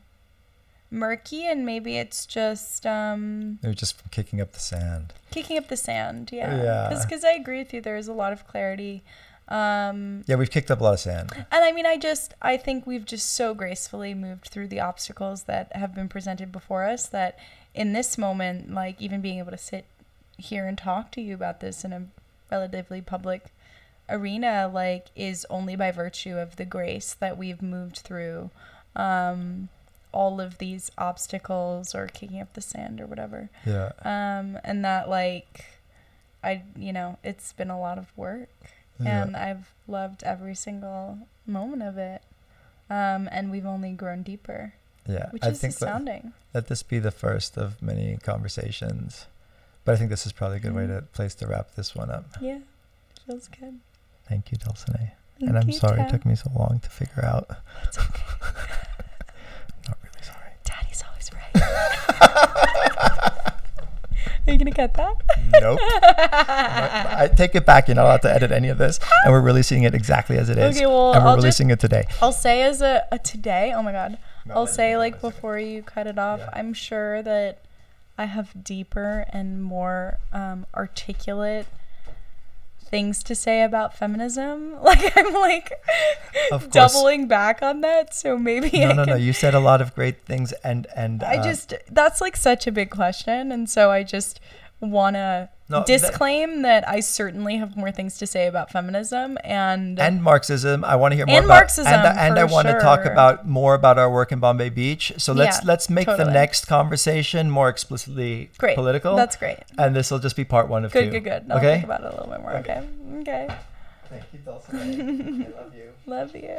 murky and maybe it's just um They're just kicking up the sand. kicking up the sand yeah Yeah. because i agree with you there's a lot of clarity um Yeah, we've kicked up a lot of sand. and i mean i just i think we've just so gracefully moved through the obstacles that have been presented before us that in this moment like even being able to sit here and talk to you about this in a relatively public arena like is only by virtue of the grace that we've moved through um all of these obstacles or kicking up the sand or whatever Yeah. um and that like i you know it's been a lot of work Yeah. and i've loved every single moment of it um and we've only grown deeper Yeah. which I is astounding let this be the first of many conversations. But I think this is probably a good way Mhm. to place to wrap this one up. yeah feels good Thank you, Dulcinea. Thank and I'm sorry it took me so long to figure out. Okay. Not really sorry. daddy's always right are you gonna cut that Nope. I take it back. You're not allowed to edit any of this, and we're releasing it exactly as it is. Okay, well, and we're I'll just- releasing it today. I'll say as a, a today, oh my god. No, I'll say like before you cut it off, Yeah. I'm sure that I have deeper and more um, articulate things to say about feminism. Like I'm like doubling back on that, so maybe No, I no, no. You said a lot of great things, and and I uh, just that's like such a big question, and so I just want to No, that- disclaim that I certainly have more things to say about feminism and and Marxism. I want to hear more And about Marxism, and, and I want to talk about more about our work in Bombay Beach. So let's Yeah, let's make the next conversation more explicitly great political. That's great. and this will just be part one of Good, two. good, good. I'll Okay. think about it a little bit more. Okay. Okay. Okay. Thank you, Dulcinea. I love you. Love you.